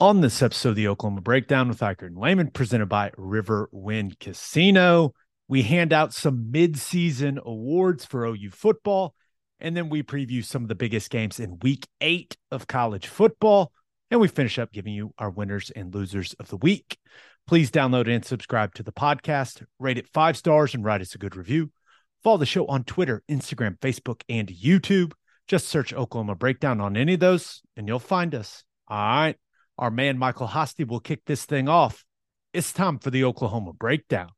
On this episode of the Oklahoma Breakdown with Ikard and Lehman, presented by Riverwind Casino, we hand out some mid-season awards for OU football, and then we preview some of the biggest games in Week Eight of college football, and we finish up giving you our winners and losers of the week. Please download and subscribe to the podcast, rate it five stars, and write us a good review. Follow the show on Twitter, Instagram, Facebook, and YouTube. Just search Oklahoma Breakdown on any of those, and you'll find us. All right. Our man Michael Hosty will kick this thing off. It's time for the Oklahoma Breakdown.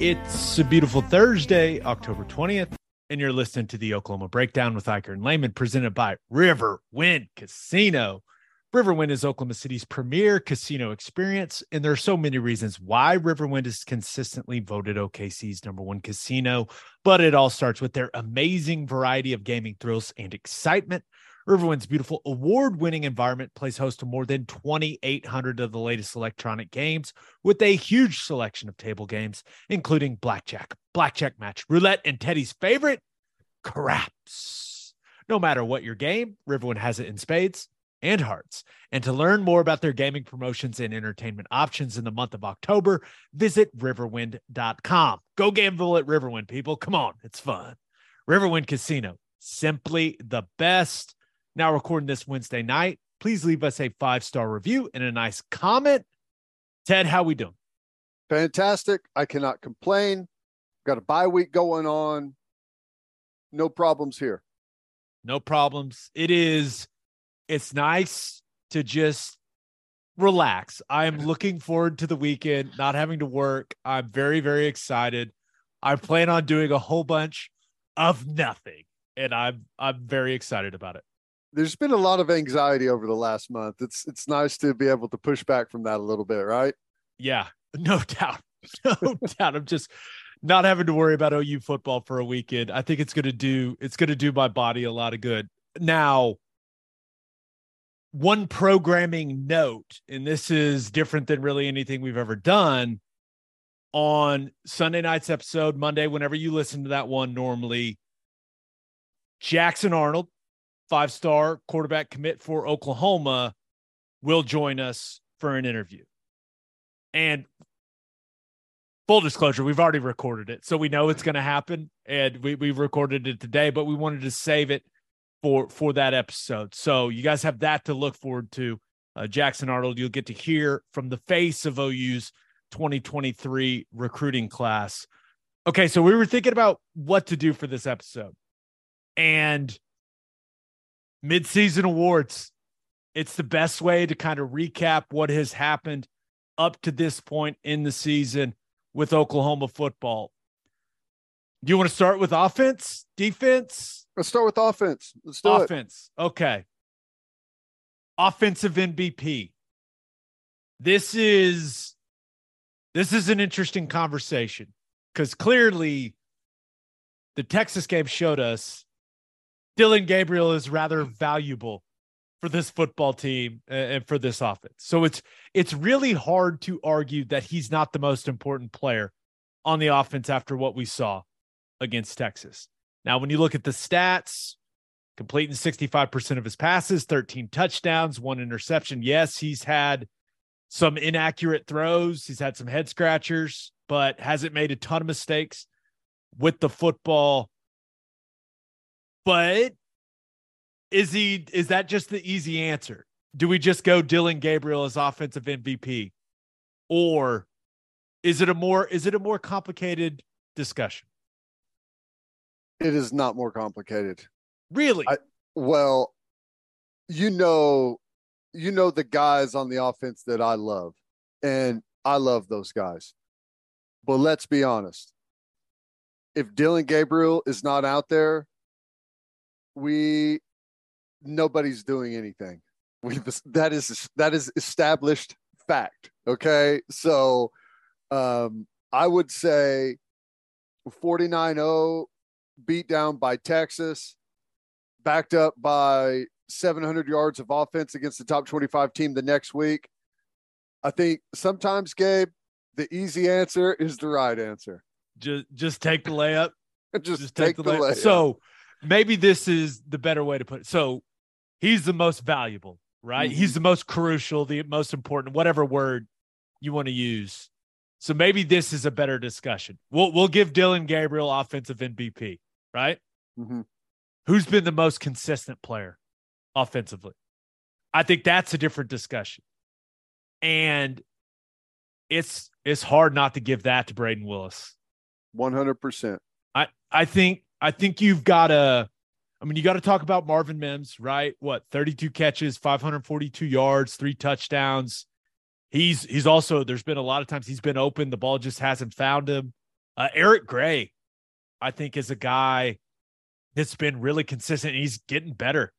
It's a beautiful Thursday, October 20th, and you're listening to the Oklahoma Breakdown with Ikard and Lehman, presented by Riverwind Casino. Riverwind is Oklahoma City's premier casino experience, and there are so many reasons why Riverwind is consistently voted OKC's number one casino. But it all starts with their amazing variety of gaming thrills and excitement. Riverwind's beautiful award winning environment plays host to more than 2,800 of the latest electronic games with a huge selection of table games, including blackjack, blackjack match, roulette, and Teddy's favorite, craps. No matter what your game, Riverwind has it in spades and hearts. And to learn more about their gaming promotions and entertainment options in the month of October, visit riverwind.com. Go gamble at Riverwind, people. Come on, it's fun. Riverwind Casino, simply the best. Now recording this Wednesday night. Please leave us a five-star review and a nice comment. Ted, how we doing? Fantastic. I cannot complain. Got a bye week going on. No problems here. No problems. It is it's nice to just relax. I am looking forward to the weekend, not having to work. I'm very, very excited. I plan on doing a whole bunch of nothing, and I'm I'm very excited about it. There's been a lot of anxiety over the last month. It's it's nice to be able to push back from that a little bit, right? Yeah, no doubt, no doubt. I'm just not having to worry about OU football for a weekend. I think it's gonna do it's gonna do my body a lot of good. Now, one programming note, and this is different than really anything we've ever done on Sunday night's episode, Monday, whenever you listen to that one normally. Jackson Arnold, five star quarterback commit for Oklahoma, will join us for an interview. And full disclosure, we've already recorded it. So we know it's going to happen. And we, we recorded it today, but we wanted to save it for for that episode. So you guys have that to look forward to. Uh, Jackson Arnold, you'll get to hear from the face of OU's 2023 recruiting class. Okay, so we were thinking about what to do for this episode. And midseason awards, it's the best way to kind of recap what has happened up to this point in the season with Oklahoma football. Do you want to start with offense, defense? Let's start with offense. Let's do it. offense. Okay. Offensive MVP. This is this is an interesting conversation because clearly the Texas game showed us Dillon Gabriel is rather valuable for this football team and for this offense. So it's it's really hard to argue that he's not the most important player on the offense after what we saw against Texas. Now, when you look at the stats, completing 65% of his passes, 13 touchdowns, one interception. Yes, he's had some inaccurate throws, he's had some head scratchers, but hasn't made a ton of mistakes with the football. But is he is that just the easy answer? Do we just go Dillon Gabriel as offensive MVP? Or is it a more is it a more complicated discussion? It is not more complicated. Really? I- Well, you know, you know the guys on the offense that I love, and I love those guys. But let's be honest. if Dillon Gabriel is not out there, we nobody's doing anything. We that is that is established fact. Okay, so um, I would say 49-0 beat down by Texas, backed up by 700 yards of offense against the top 25 team the next week. I think sometimes, Gabe, the easy answer is the right answer. Just just take the layup. just, just, take, take the, layup. So maybe this is the better way to put it. So he's the most valuable, right? Mm-hmm. He's the most crucial, the most important, whatever word you want to use. So maybe this is a better discussion. We'll we'll give Dillon Gabriel offensive MVP, right? Mm-hmm. Who's been the most consistent player offensively? I think that's a different discussion. And it's it's hard not to give that to Brayden Willis. One hundred percent. I I think I think you've got to. I mean, you got to talk about Marvin Mims, right? What thirty two catches, five hundred forty two yards, three touchdowns. He's he's also there's been a lot of times he's been open, the ball just hasn't found him. Uh, Eric Gray, I think, is a guy that's been really consistent. He's getting better,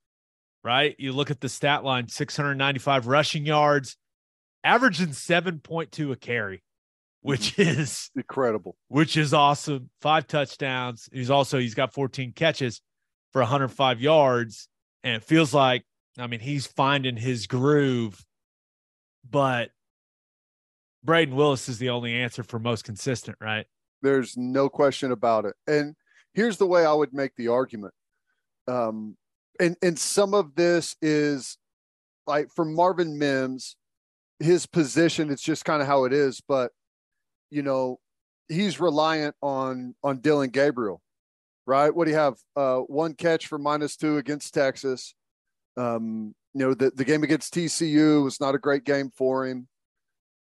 right? You look at the stat line: six hundred ninety five rushing yards, averaging 7.2 a carry, which is incredible, which is awesome. Five touchdowns. He's also, he's got 14 catches for 105 yards. And it feels like, I mean, he's finding his groove, but Brayden Willis is the only answer for most consistent, right? There's no question about it. And here's the way I would make the argument. Um, and and some of this is like for Marvin Mims, his position, it's just kind of how it is. But you know, he's reliant on on Dillon Gabriel, right? What do you have? Uh, one catch for minus two against Texas. Um, you know, the, the game against TCU was not a great game for him.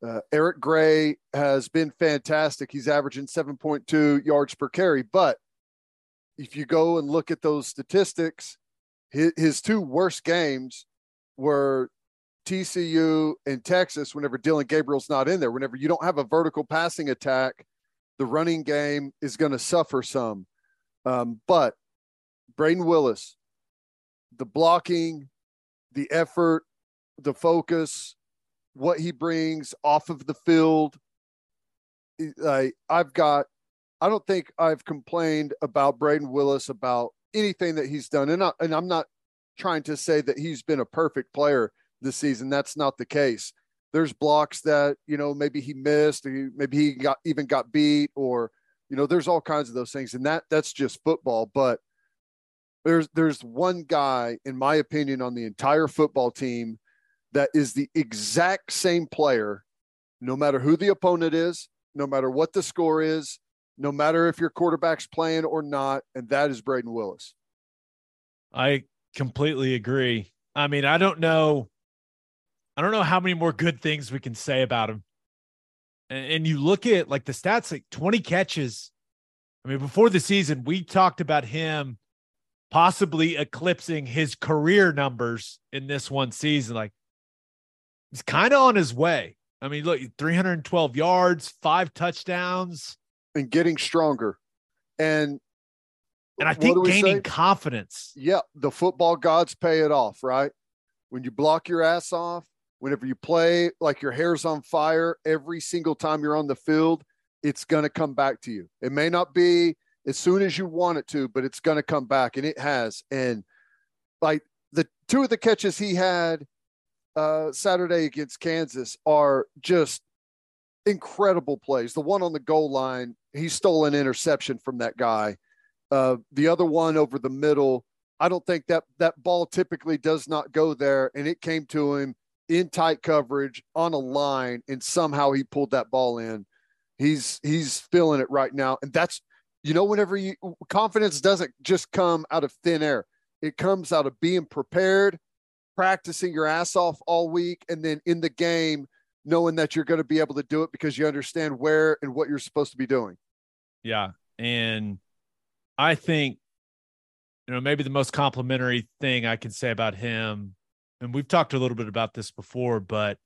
Uh, Eric Gray has been fantastic. He's averaging 7.2 yards per carry. But if you go and look at those statistics, his, his two worst games were TCU and Texas, whenever Dillon Gabriel's not in there, whenever you don't have a vertical passing attack, the running game is going to suffer some. Um, but Brayden Willis, the blocking, the effort, the focus, what he brings off of the field, I, I've got, I don't think I've complained about Brayden Willis about anything that he's done. And, I, and I'm not trying to say that he's been a perfect player this season. That's not the case. There's blocks that you know maybe he missed, or maybe he got even got beat, or you know there's all kinds of those things, and that that's just football. But there's there's one guy, in my opinion, on the entire football team that is the exact same player, no matter who the opponent is, no matter what the score is, no matter if your quarterback's playing or not, and that is Brayden Willis. I completely agree. I mean, I don't know I don't know how many more good things we can say about him. And, and you look at like the stats, like 20 catches. I mean, before the season, we talked about him possibly eclipsing his career numbers in this one season. Like he's kind of on his way. I mean, look, 312 yards, five touchdowns, and getting stronger. And and I think gaining say? confidence. Yeah, the football gods pay it off, right? When you block your ass off, whenever you play like your hair's on fire every single time you're on the field, it's going to come back to you. It may not be as soon as you want it to, but it's going to come back, and it has. And like the two of the catches he had uh, Saturday against Kansas are just incredible plays. The one on the goal line, he stole an interception from that guy. Uh, the other one over the middle, I don't think that that ball typically does not go there, and it came to him in tight coverage on a line, and somehow he pulled that ball in. He's he's feeling it right now, and that's you know whenever you confidence doesn't just come out of thin air. It comes out of being prepared, practicing your ass off all week, and then in the game knowing that you're going to be able to do it because you understand where and what you're supposed to be doing. Yeah, and I think you know maybe the most complimentary thing I can say about him and we've talked a little bit about this before, but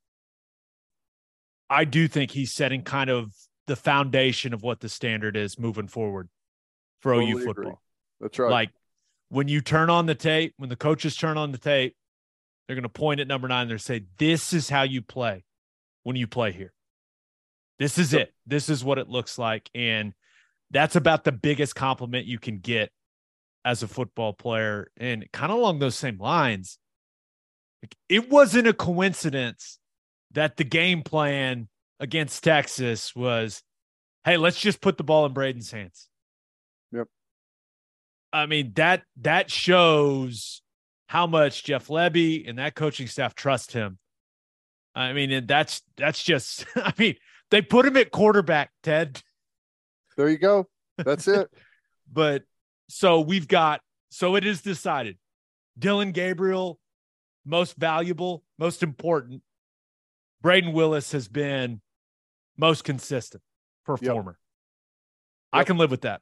I do think he's setting kind of the foundation of what the standard is moving forward. for Totally OU agree. football. That's right. Like when you turn on the tape, when the coaches turn on the tape, they're going to point at number nine. They're say, "This is how you play when you play here. This is it. This is what it looks like." And that's about the biggest compliment you can get as a football player. And kind of along those same lines, like, it wasn't a coincidence that the game plan against Texas was, "Hey, let's just put the ball in Brayden's hands." Yep. I mean that that shows how much Jeff Lebby and that coaching staff trust him. I mean, and that's that's just. I mean, they put him at quarterback, Ted. there you go. That's it. But so we've got so it is decided. Dillon Gabriel, most valuable, most important. Brayden Willis has been most consistent performer. I Yep. can live with that.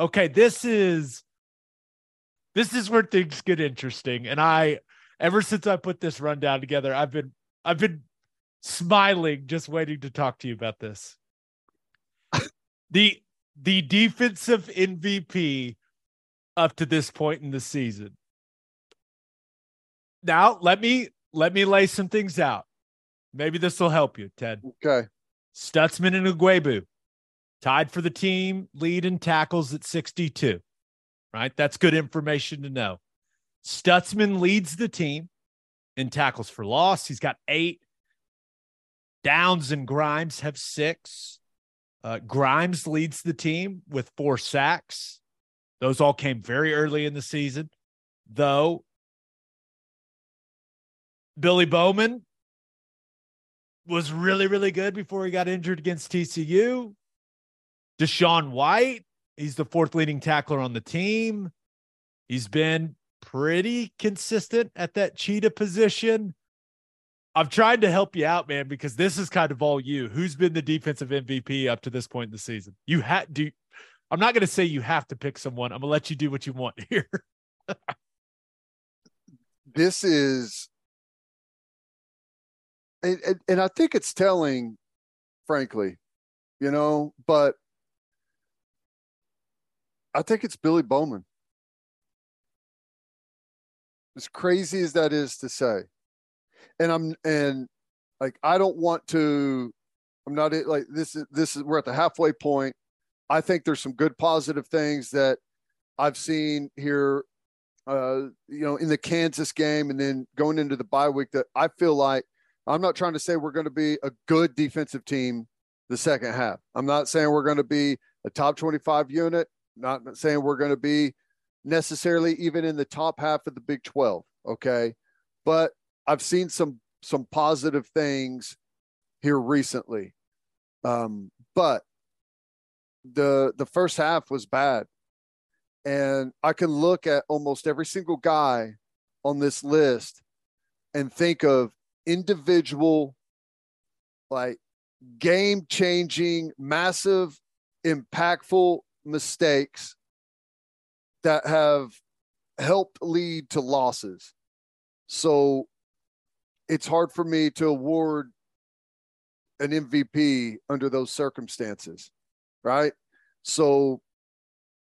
Okay this is this is where things get interesting. And i ever since i put this rundown together i've been i've been smiling just waiting to talk to you about this. The the defensive mvp up to this point in the season. Now let me let me lay some things out. Maybe this will help you ted. Okay. Stutsman and Ugwoegbu tied for the team lead in tackles at 62. Right? That's good information to know. Stutsman leads the team in tackles for loss. He's got eight. Downs and Grimes have six. Uh, Grimes leads the team with four sacks. Those all came very early in the season, though. Billy Bowman was really, really good before he got injured against TCU. DaShaun White, he's the fourth leading tackler on the team. He's been pretty consistent at that cheetah position. I've tried to help you out, man, because this is kind of all you. Who's been the defensive MVP up to this point in the season? You had do. I'm not going to say you have to pick someone. I'm going to let you do what you want here. This is, and, and, and I think it's telling, frankly, you know, but I think it's Billy Bowman. As crazy as that is to say. And I'm, and like, I don't want to, I'm not like, this is, this is, we're at the halfway point. I think there's some good positive things that I've seen here uh, you know, in the Kansas game and then going into the bye week that I feel like I'm not trying to say we're going to be a good defensive team the second half. I'm not saying we're going to be a top 25 unit, not saying we're going to be necessarily even in the top half of the Big 12, okay? But I've seen some some positive things here recently. Um, but the the first half was bad and I can look at almost every single guy on this list and think of individual, like game changing, massive, impactful mistakes that have helped lead to losses. So it's hard for me to award an MVP under those circumstances, right? So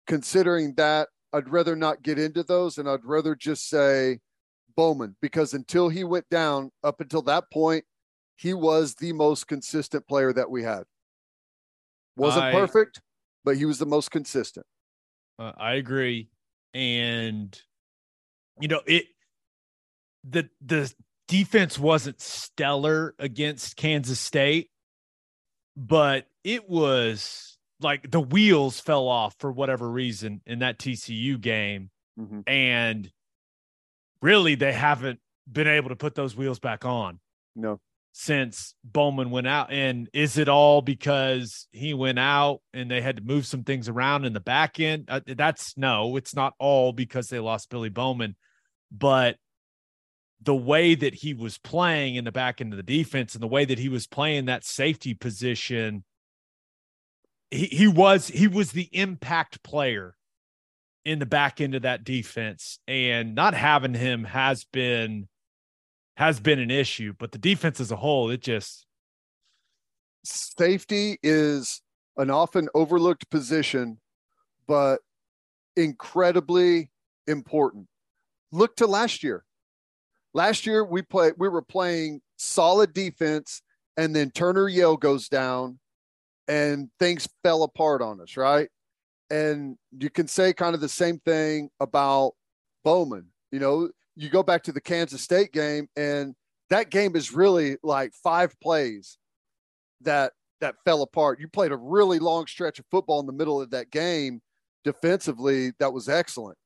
considering that, I'd rather not get into those and I'd rather just say Bowman because until he went down, up until that point, he was the most consistent player that we had. Wasn't I- perfect, but he was the most consistent. Uh, I agree, and you know it. The the defense wasn't stellar against Kansas State, but it was like the wheels fell off for whatever reason in that TCU game, Mhm. and really they haven't been able to put those wheels back on. No. Since Bowman went out. And is it all because he went out and they had to move some things around in the back end? Uh, that's no, it's not all because they lost Billy Bowman, but the way that he was playing in the back end of the defense and the way that he was playing that safety position, he, he was he was the impact player in the back end of that defense. And not having him has been has been an issue, but the defense as a whole, it just safety is an often overlooked position, but incredibly important. Look to last year. Last year we played we were playing solid defense and then Turner-Yell goes down and things fell apart on us, right? And you can say kind of the same thing about Bowman. You know, you go back to the Kansas State game, and that game is really like five plays that that fell apart. You played a really long stretch of football in the middle of that game defensively that was excellent.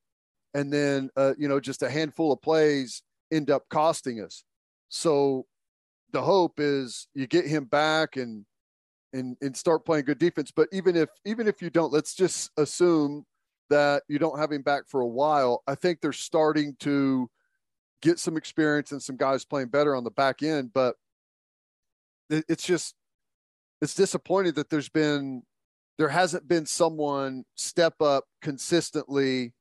And then uh, you know, just a handful of plays end up costing us. So the hope is you get him back and and and start playing good defense. But even if even if you don't, let's just assume that you don't have him back for a while. I think they're starting to get some experience and some guys playing better on the back end. But it's just it's disappointing that there's been there hasn't been someone step up consistently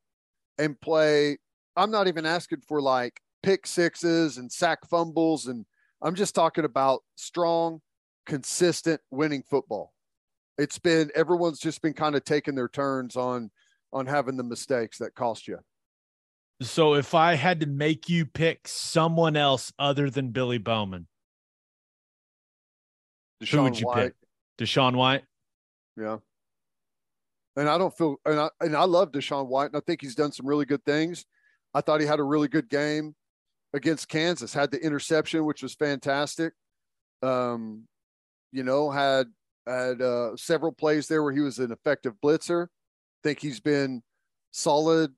and play. I'm not even asking for like pick sixes and sack fumbles and I'm just talking about strong, consistent winning football. It's been everyone's just been kind of taking their turns on on having the mistakes that cost you. So if I had to make you pick someone else other than Billy Bowman, DaShaun who would you White, pick? DaShaun White. Yeah. And I don't feel and I and I love DaShaun White and I think he's done some really good things. I thought he had a really good game against Kansas, had the interception, which was fantastic. Um, you know, had had uh, several plays there where he was an effective blitzer. think he's been solid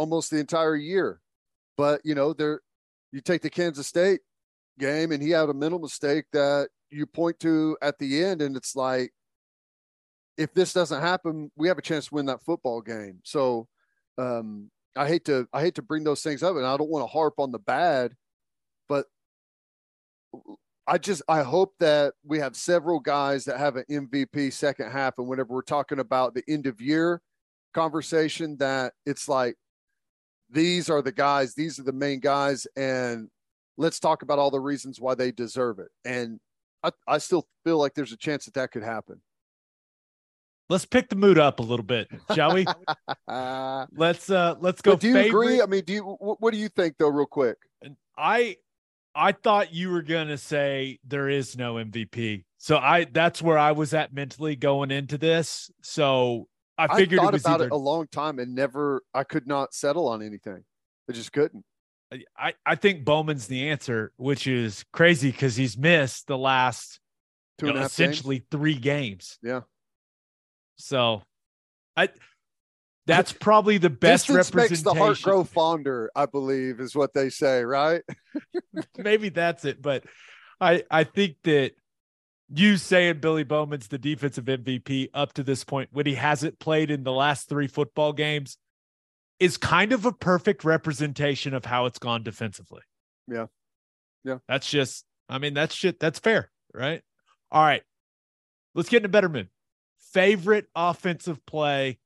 almost the entire year. But you know, there you take the Kansas State game and he had a mental mistake that you point to at the end, and it's like, if this doesn't happen, we have a chance to win that football game. So um, I hate to I hate to bring those things up, and I don't want to harp on the bad, but I just I hope that we have several guys that have an MVP second half, and whenever we're talking about the end of year conversation, that it's like these are the guys, these are the main guys, and let's talk about all the reasons why they deserve it. And I, I still feel like there's a chance that that could happen. Let's pick the mood up a little bit, shall we? Let's uh let's go. but do you favorite. agree? I mean, do you what, what do you think though, real quick? I I thought you were gonna say there is no MVP. So I that's where I was at mentally going into this. So I I thought it was about either, it a long time and never I could not settle on anything. I just couldn't. I, I think Bowman's the answer, which is crazy because he's missed the last Two you know, half games. essentially three games. Yeah. So I that's probably the best Distance makes the heart grow fonder, I believe, is what they say, right? Maybe that's it. But I I think that you saying Billy Bowman's the defensive MVP up to this point when he hasn't played in the last three football games is kind of a perfect representation of how it's gone defensively. Yeah. Yeah. That's just, I mean, that's shit. That's fair. Right. All right. Let's get into a better mood. Favorite offensive play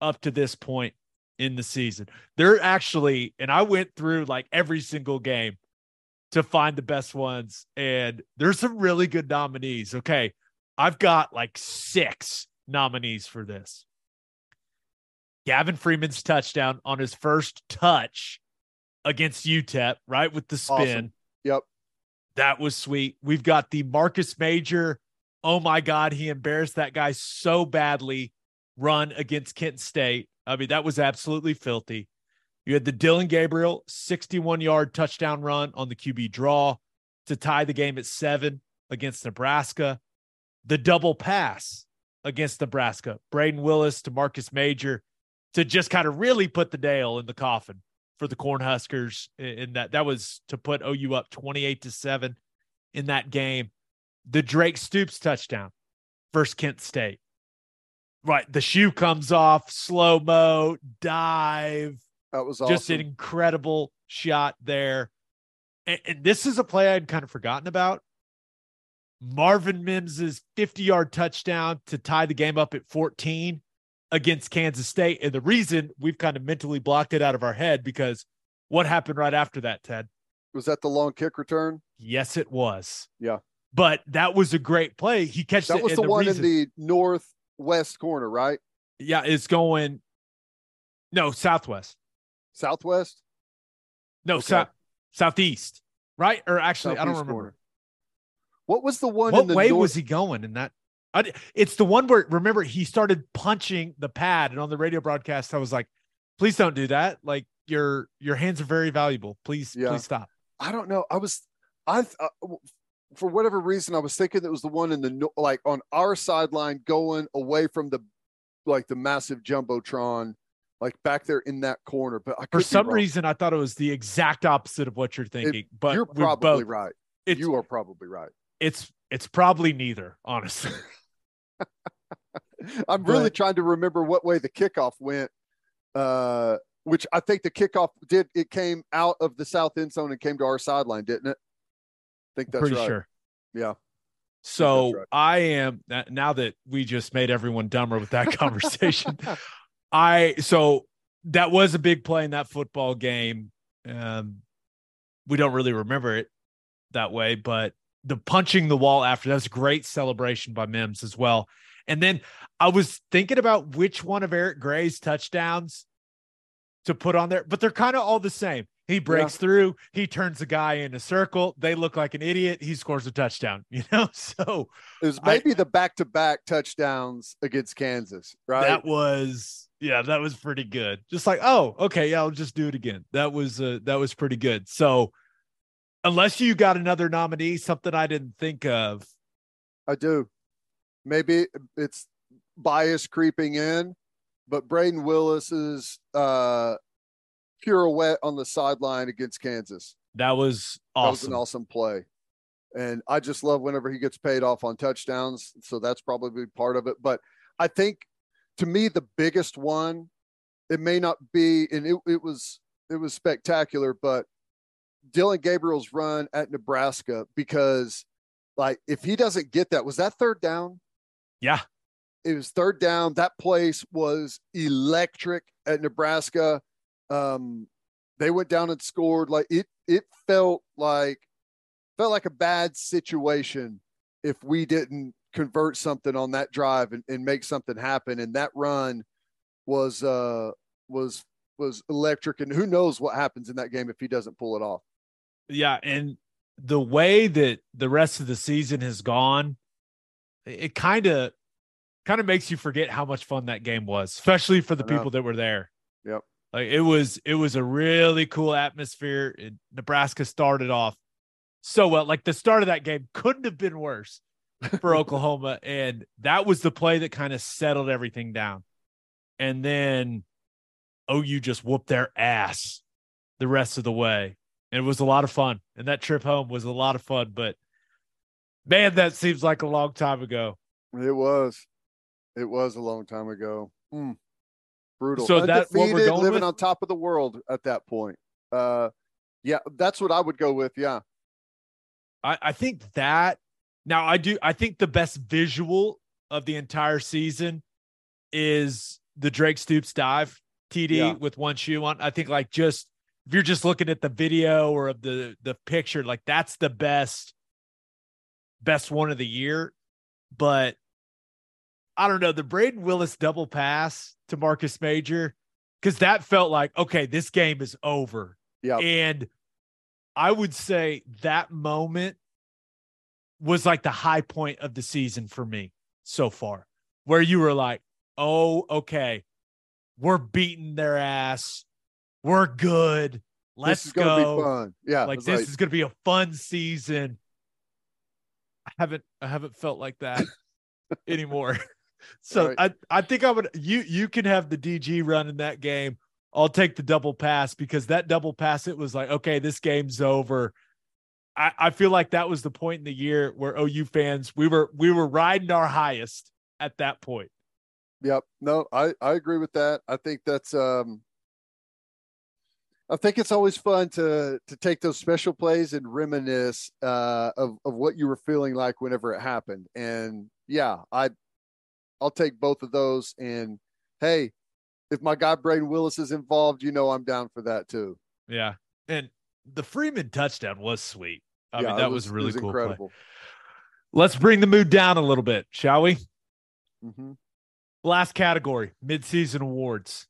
up to this point in the season. They're actually, and I went through like every single game to find the best ones, and there's some really good nominees. Okay. I've got like six nominees for this. Gavin Freeman's touchdown on his first touch against UTEP, right? With the spin. Awesome. Yep. That was sweet. We've got the Marcus Major. Oh my God, he embarrassed that guy so badly. Run against Kent State. I mean, that was absolutely filthy. You had the Dillon Gabriel 61 yard touchdown run on the QB draw to tie the game at seven against Nebraska. The double pass against Nebraska, Brayden Willis to Marcus Major to just kind of really put the nail in the coffin for the Cornhuskers. And that that was to put OU up 28 to 7 in that game, the Drake Stoops touchdown versus Kent State. Right. The shoe comes off, slow mo, dive. That was awesome. Just an incredible shot there. And, and this is a play I'd kind of forgotten about. Marvin Mims's 50 yard touchdown to tie the game up at 14 against Kansas State. And the reason we've kind of mentally blocked it out of our head because what happened right after that, Ted? was that the long kick return? Yes, it was. Yeah. But that was a great play. He catches That it. was and the one reason- in the northwest corner, right? Yeah, it's going. No, southwest. Southwest? No, Okay. south southeast. Right? Or actually, I don't remember. corner. What was the one What in the way north? was he going in that? I, it's the one where remember he started punching the pad, and on the radio broadcast, I was like, "Please don't do that. Like your your hands are very valuable. Please, Yeah. please stop." I don't know. I was, I, th- uh, for whatever reason, I was thinking it was the one in the like on our sideline going away from the like the massive jumbotron, like back there in that corner. But I For some reason, I thought it was the exact opposite of what you're thinking. but you're probably both, right. You are probably right. it's it's probably neither, honestly. I'm really trying to remember what way the kickoff went. Uh, which I think the kickoff did. It came out of the south end zone and came to our sideline, didn't it? I think that's Pretty right. sure. Yeah. So right. I am now that we just made everyone dumber with that conversation. I so that was a big play in that football game. Um, we don't really remember it that way, but the punching the wall after that's a great celebration by Mims as well. And then I was thinking about which one of Eric Gray's touchdowns to put on there, but they're kind of all the same. He breaks through, he turns the guy in a circle, they look like an idiot, he scores a touchdown, you know? So It was I- maybe the back-to-back touchdowns against Kansas, right? that was yeah, that was pretty good. Just like, oh, okay, yeah, I'll just do it again. That was uh, that was pretty good. So unless you got another nominee, something I didn't think of. I do. Maybe it's bias creeping in, but Brayden Willis's uh, pirouette on the sideline against Kansas. That was That was an awesome. awesome play. And I just love whenever he gets paid off on touchdowns. So that's probably part of it. But I think to me, the biggest one, it may not be, and it, it was it was spectacular, but Dillon Gabriel's run at Nebraska because like if he doesn't get that, was that third down? Yeah. It was third down. That place was electric at Nebraska. Um, they went down and scored. Like it, it felt like felt like a bad situation if we didn't convert something on that drive and, and make something happen. And that run was uh was was electric. And who knows what happens in that game if he doesn't pull it off. Yeah, and the way that the rest of the season has gone, it kind of kind of makes you forget how much fun that game was, especially for the people that were there. Yep. Like it was it was a really cool atmosphere. It, Nebraska started off so well. Like the start of that game couldn't have been worse for Oklahoma and that was the play that kind of settled everything down. And then OU just whooped their ass the rest of the way. And it was a lot of fun. And that trip home was a lot of fun, but man, that seems like a long time ago. It was. It was a long time ago. Hmm. Brutal. So that- what we're going living with? on top of the world at that point. Uh, yeah, that's what I would go with. Yeah, I, I think that now I do I think the best visual of the entire season is the Drake Stoops dive TD Yeah. with one shoe on. I think like just if you're just looking at the video or of the the picture, like that's the best best one of the year. But I don't know, the Brayden Willis double pass to Marcus Major, because that felt like, okay, this game is over. yeah. And I would say that moment was like the high point of the season for me so far, where you were like, oh, okay, we're beating their ass. We're good. Let's go. be fun. Yeah, Like this is gonna be a fun season. I haven't I haven't felt like that anymore. So Right. I, I think I would you you can have the DG run in that game. I'll take the double pass because that double pass, it was like, okay, this game's over. I, I feel like that was the point in the year where OU fans we were we were riding our highest at that point. Yep. No, I, I agree with that. I think that's um I think it's always fun to to take those special plays and reminisce uh of, of what you were feeling like whenever it happened. And yeah, I I'll take both of those and hey, if my guy Brayden Willis is involved, you know I'm down for that too. Yeah. And the Freeman touchdown was sweet. I yeah, mean, that was, was, really was cool. Incredible. Play. Let's bring the mood down a little bit, shall we? Mm-hmm. Last category midseason awards.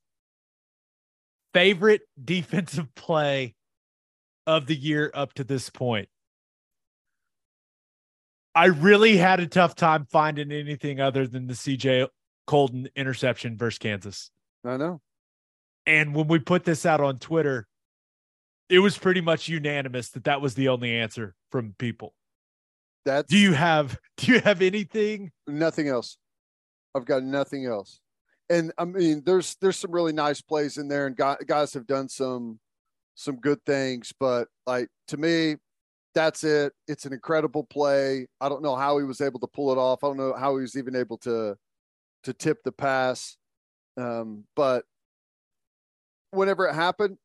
Favorite defensive play of the year up to this point. I really had a tough time finding anything other than the CJ Coldon interception versus Kansas. I know. And when we put this out on Twitter, it was pretty much unanimous that that was the only answer from people. That's do you have do you have anything? Nothing else. I've got nothing else. And I mean, there's there's some really nice plays in there, and guys have done some some good things. But like to me, that's it. It's an incredible play. I don't know how he was able to pull it off. I don't know how he was even able to to tip the pass. Um, but whenever it happened,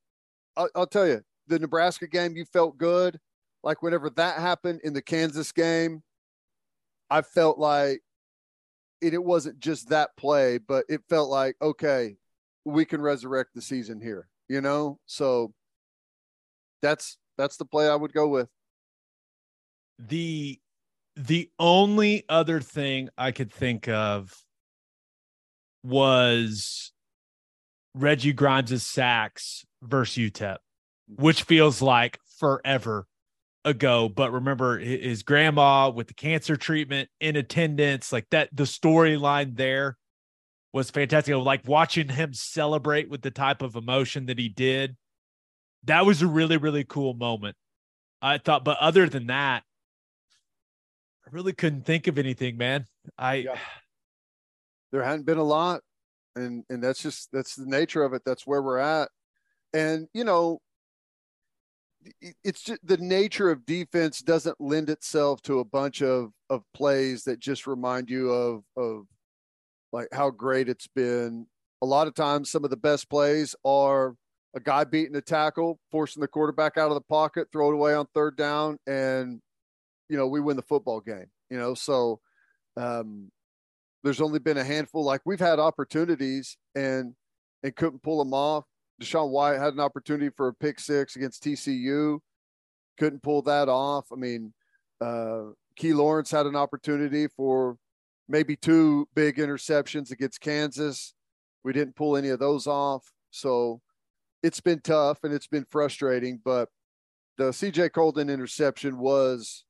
I'll, I'll tell you, the Nebraska game, you felt good. Like whenever that happened in the Kansas game, I felt like it, it wasn't just that play, but it felt like, okay, we can resurrect the season here, you know? So that's that's the play I would go with. The the only other thing I could think of was Reggie Grimes' sacks versus UTEP, which feels like forever ago. But remember his grandma with the cancer treatment in attendance, like that, the storyline there was fantastic. Like watching him celebrate with the type of emotion that he did. That was a really, really cool moment. I thought, but other than that, I really couldn't think of anything, man. I yeah. there hadn't been a lot and and that's just that's the nature of it that's where we're at and you know it's just the nature of defense doesn't lend itself to a bunch of of plays that just remind you of of like how great it's been a lot of times some of the best plays are a guy beating a tackle forcing the quarterback out of the pocket throw it away on third down and you know we win the football game you know so um there's only been a handful. Like we've had opportunities and and couldn't pull them off. DaShaun White had an opportunity for a pick six against TCU, couldn't pull that off. I mean, uh, Key Lawrence had an opportunity for maybe two big interceptions against Kansas. We didn't pull any of those off. So it's been tough and it's been frustrating, but the CJ Coldon interception was,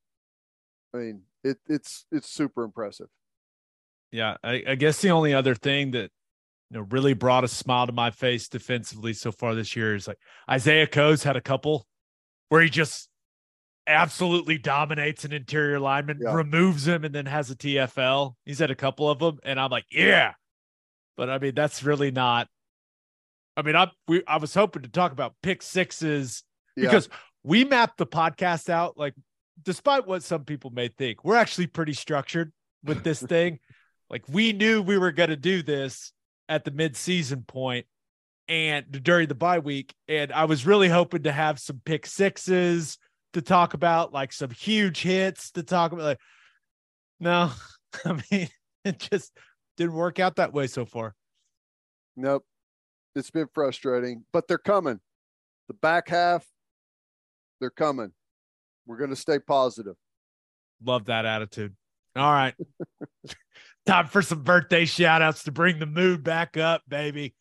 I mean, it, it's it's super impressive. Yeah, I, I guess the only other thing that you know really brought a smile to my face defensively so far this year is like Isaiah Coe's had a couple where he just absolutely dominates an interior lineman, yeah. removes him, and then has a TFL. He's had a couple of them, and I'm like, yeah. But I mean, that's really not. I mean, I we I was hoping to talk about pick sixes yeah. because we mapped the podcast out. Like, despite what some people may think, we're actually pretty structured with this thing. Like we knew we were going to do this at the mid-season point and during the bye week and I was really hoping to have some pick sixes to talk about, like some huge hits to talk about like no. I mean, it just didn't work out that way so far. Nope. It's been frustrating, but they're coming. The back half, they're coming. We're going to stay positive. Love that attitude. All right. Time for some birthday shout outs to bring the mood back up, baby.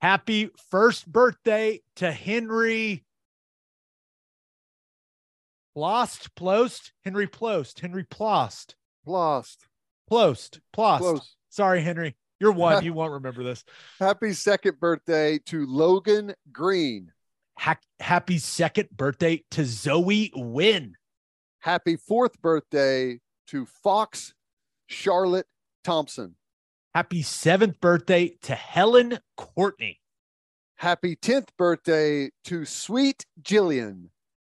Happy first birthday to Henry Plost, Plost, Henry Plost, Henry Plost. Plost. Plost. Plost. Plost. Sorry, Henry. You're one. You won't remember this. Happy second birthday to Logan Green. Ha- happy second birthday to Zoe Wynn. Happy fourth birthday to Fox Charlotte Thompson. Happy seventh birthday to Helen Courtney. Happy 10th birthday to sweet Jillian.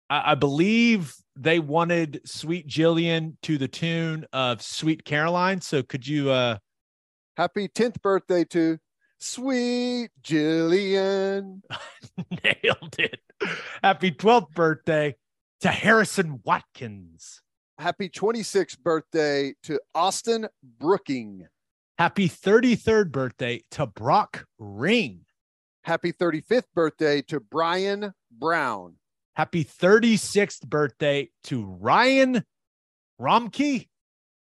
I, I believe they wanted Sweet Jillian to the tune of Sweet Caroline. So could you uh Happy 10th birthday to Sweet Jillian. nailed it. Happy 12th birthday to Harrison Watkins. Happy 26th birthday to Austin Brooking. Happy 33rd birthday to Brock Ring. Happy 35th birthday to Brian Brown. Happy 36th birthday to Ryan Romkey.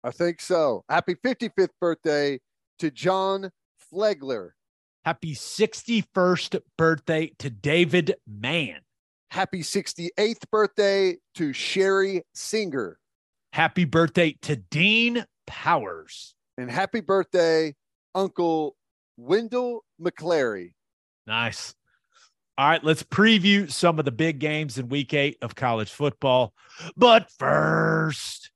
I think so. Happy 55th birthday to John Flegler. Happy 61st birthday to David Mann. Happy 68th birthday to Sherry Singer. Happy birthday to Dean Powers. And happy birthday, Uncle Wendell McClary. Nice. All right, let's preview some of the big games in week eight of college football. But first,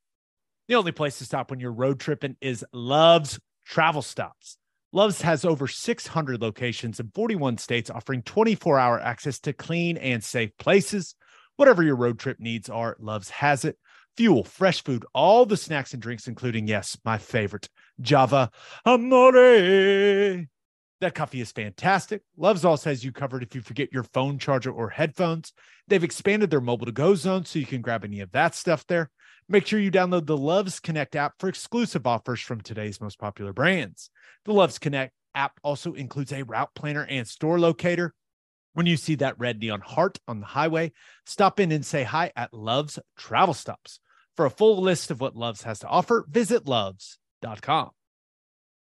the only place to stop when you're road tripping is Love's Travel Stops. Love's has over 600 locations in 41 states, offering 24 hour access to clean and safe places. Whatever your road trip needs are, Love's has it. Fuel, fresh food, all the snacks and drinks, including, yes, my favorite, Java Amore. That coffee is fantastic. Love's also has you covered if you forget your phone charger or headphones. They've expanded their mobile to go zone so you can grab any of that stuff there. Make sure you download the Loves Connect app for exclusive offers from today's most popular brands. The Loves Connect app also includes a route planner and store locator. When you see that red neon heart on the highway, stop in and say hi at Love's Travel Stops. For a full list of what Loves has to offer, visit loves.com.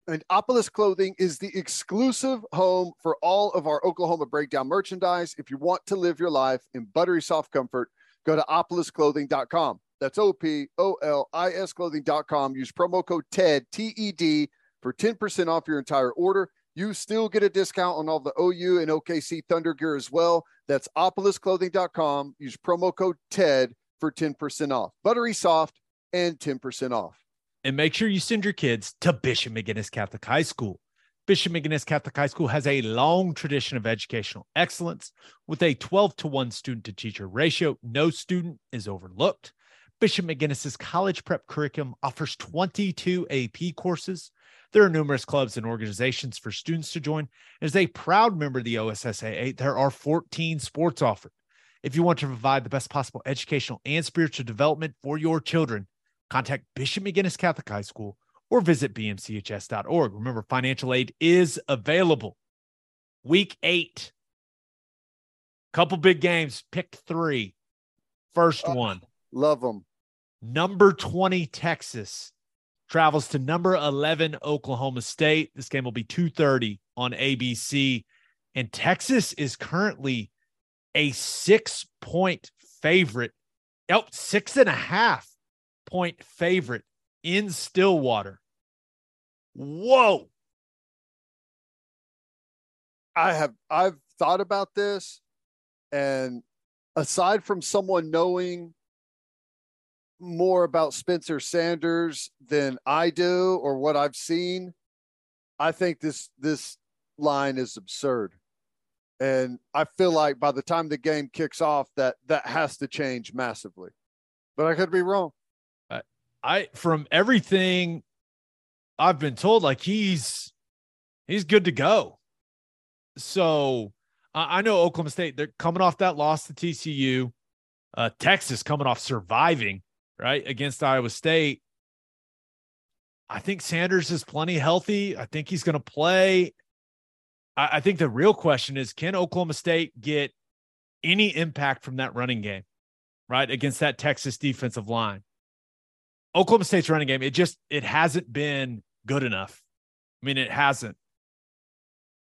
And Opolis Clothing is the exclusive home for all of our Oklahoma Breakdown merchandise. If you want to live your life in buttery soft comfort, go to opolisclothing.com. That's O P O L I S clothing.com. Use promo code TED, T E D, for 10% off your entire order. You still get a discount on all the OU and OKC Thunder gear as well. That's opolisclothing.com. Use promo code TED for 10% off. Buttery soft and 10% off. and make sure you send your kids to Bishop McGuinness Catholic High School. Bishop McGuinness Catholic High School has a long tradition of educational excellence with a 12 to 1 student to teacher ratio. No student is overlooked. Bishop McGuinness's college prep curriculum offers 22 AP courses. There are numerous clubs and organizations for students to join. As a proud member of the OSSAA, there are 14 sports offered. If you want to provide the best possible educational and spiritual development for your children, contact Bishop McGuinness Catholic High School or visit bmchs.org. Remember, financial aid is available. Week eight, couple big games, pick three. First Uh, one, Love them. Number 20 Texas travels to number 11 Oklahoma State. This game will be 2:30 on ABC and Texas is currently a 6-point favorite. Oh, six and a half point favorite in Stillwater. Whoa. I have I've thought about this, and aside from someone knowing more about Spencer Sanders than I do or what I've seen, I think this this line is absurd. And I feel like by the time the game kicks off, that that has to change massively. But I could be wrong. I from everything I've been told, like he's he's good to go. So uh, I know Oklahoma State, they're coming off that loss to TCU. Uh, Texas coming off surviving, right, against Iowa State. I think Sanders is plenty healthy. I think he's going to play. I, I think the real question is can Oklahoma State get any impact from that running game, right, against that Texas defensive line? Oklahoma State's running game, it just it hasn't been good enough. I mean, it hasn't.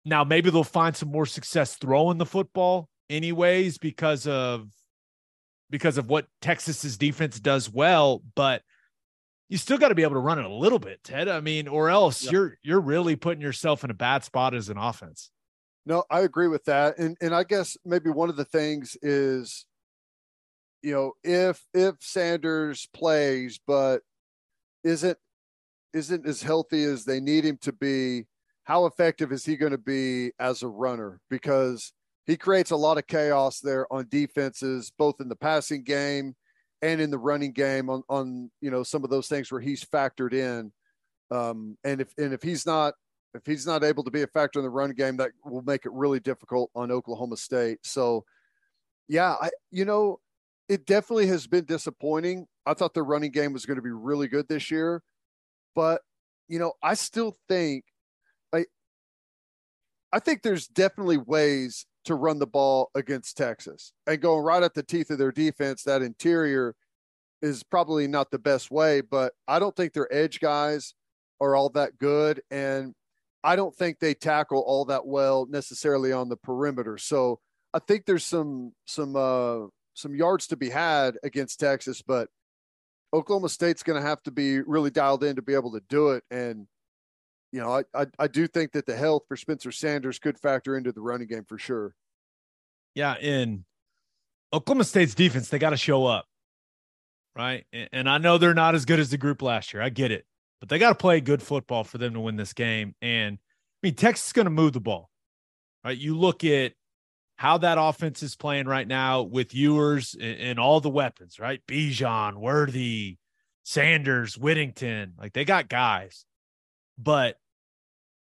Now maybe they'll find some more success throwing the football anyways because of because of what Texas's defense does well, but you still got to be able to run it a little bit, Ted. I mean, or else Yep. you're you're really putting yourself in a bad spot as an offense. No, I agree with that. And and I guess maybe one of the things is you know, if if Sanders plays but isn't isn't as healthy as they need him to be, how effective is he going to be as a runner? Because he creates a lot of chaos there on defenses, both in the passing game and in the running game on, on you know some of those things where he's factored in. Um, and if and if he's not if he's not able to be a factor in the run game, that will make it really difficult on Oklahoma State. So, yeah, I you know, it definitely has been disappointing. I thought the running game was going to be really good this year, but you know, I still think I I think there's definitely ways to run the ball against Texas and going right at the teeth of their defense. That interior is probably not the best way, but I don't think their edge guys are all that good. And I don't think they tackle all that well necessarily on the perimeter. So I think there's some some uh some yards to be had against Texas, but Oklahoma State's going to have to be really dialed in to be able to do it. And you know, I, I, I do think that the health for Spencer Sanders could factor into the running game for sure. Yeah, in Oklahoma State's defense, they got to show up, right? And, and I know they're not as good as the group last year. I get it, but they got to play good football for them to win this game. And I mean, Texas is going to move the ball, right? You look at how that offense is playing right now with Ewers and, and all the weapons, right? Bijan, Worthy, Sanders, Whittington, like they got guys. But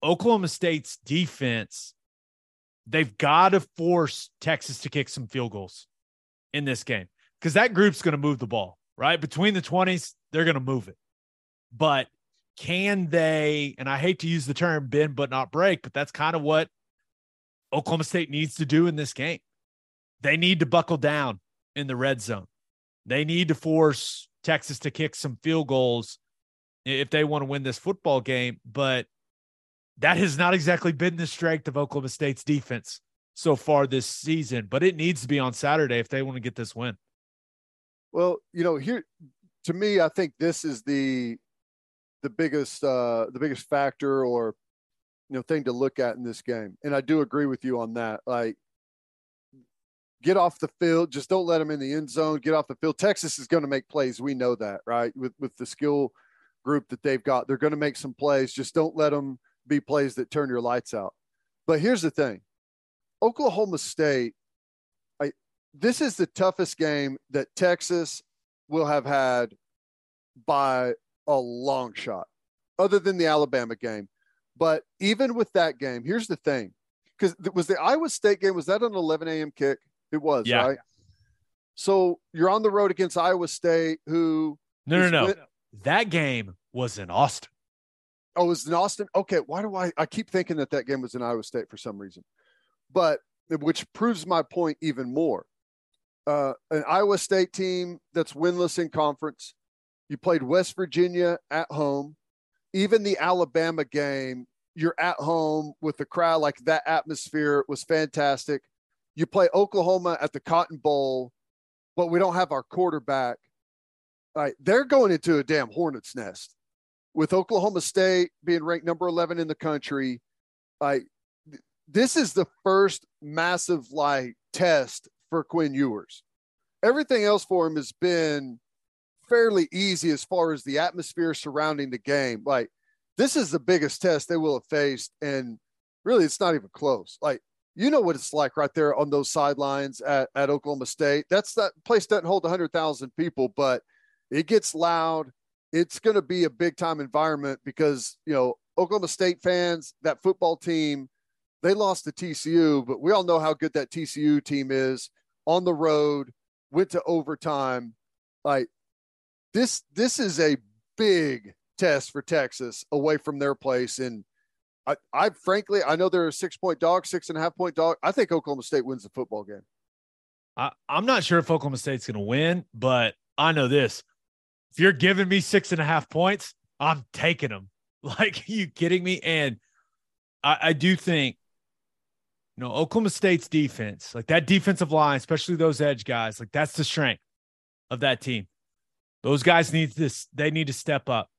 Oklahoma State's defense, they've got to force Texas to kick some field goals in this game because that group's going to move the ball, right? Between the 20s, they're going to move it. But can they, and I hate to use the term bend but not break, but that's kind of what Oklahoma State needs to do in this game. They need to buckle down in the red zone. They need to force Texas to kick some field goals if they want to win this football game. But that has not exactly been the strength of Oklahoma State's defense so far this season. But it needs to be on Saturday if they want to get this win. Well, you know, here to me, I think this is the the biggest uh the biggest factor or you know thing to look at in this game. And I do agree with you on that. Like get off the field, just don't let them in the end zone, get off the field. Texas is going to make plays. We know that, right? With with the skill group that they've got. They're going to make some plays. Just don't let them be plays that turn your lights out. But here's the thing Oklahoma State, I, this is the toughest game that Texas will have had by a long shot, other than the Alabama game. But even with that game, here's the thing because was the Iowa State game, was that an 11 a.m. kick? It was, yeah. right? So you're on the road against Iowa State, who. No, no, no. win- that game was in Austin. Oh, it was in Austin. Okay, why do I? I keep thinking that that game was in Iowa State for some reason, but which proves my point even more. Uh, an Iowa State team that's winless in conference. You played West Virginia at home. Even the Alabama game, you're at home with the crowd. Like that atmosphere was fantastic. You play Oklahoma at the Cotton Bowl, but we don't have our quarterback. All right, they're going into a damn hornet's nest with Oklahoma State being ranked number 11 in the country, I this is the first massive like test for Quinn Ewers. Everything else for him has been fairly easy as far as the atmosphere surrounding the game. Like this is the biggest test they will have faced, and really, it's not even close. Like you know what it's like right there on those sidelines at, at Oklahoma State. That's that place doesn't hold 100,000 people, but it gets loud it's going to be a big time environment because you know Oklahoma State fans, that football team, they lost to TCU, but we all know how good that TCU team is on the road. Went to overtime. Like this, this is a big test for Texas away from their place. And I, I frankly, I know they're a six point dog, six and a half point dog. I think Oklahoma State wins the football game. I, I'm not sure if Oklahoma State's going to win, but I know this if you're giving me six and a half points, I'm taking them. Like, you kidding me? And I, I do think, you know, Oklahoma State's defense, like that defensive line, especially those edge guys, like that's the strength of that team. Those guys need this, they need to step up.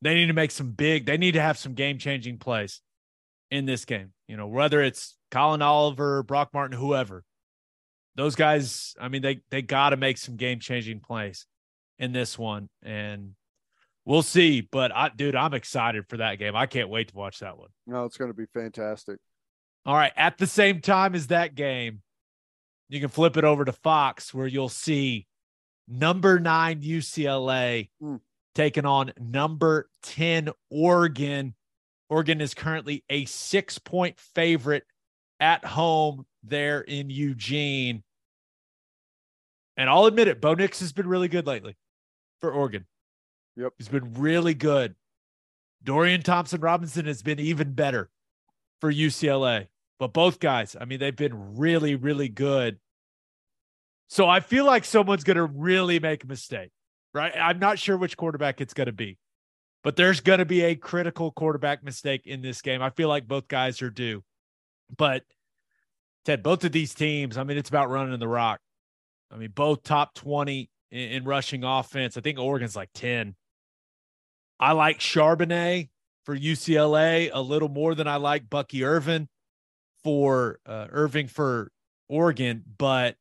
They need to make some big, they need to have some game changing plays in this game. You know, whether it's Collin Oliver, Brock Martin, whoever. Those guys, I mean, they they got to make some game changing plays in this one, and we'll see. But I, dude, I'm excited for that game. I can't wait to watch that one. No, it's going to be fantastic. All right. At the same time as that game, you can flip it over to Fox where you'll see number nine UCLA Mm. taking on number 10 Oregon. Oregon is currently a six point favorite at home there in Eugene. And I'll admit it, Bo Nix has been really good lately for Oregon. Yep. He's been really good. Dorian Thompson Robinson has been even better for UCLA. But both guys, I mean, they've been really, really good. So I feel like someone's going to really make a mistake, right? I'm not sure which quarterback it's going to be, but there's going to be a critical quarterback mistake in this game. I feel like both guys are due. But Ted, both of these teams, I mean, it's about running the rock. I mean, both top 20 in, in rushing offense. I think Oregon's like 10. I like Charbonnet for UCLA a little more than I like Bucky Irvin for uh, Irving for Oregon, but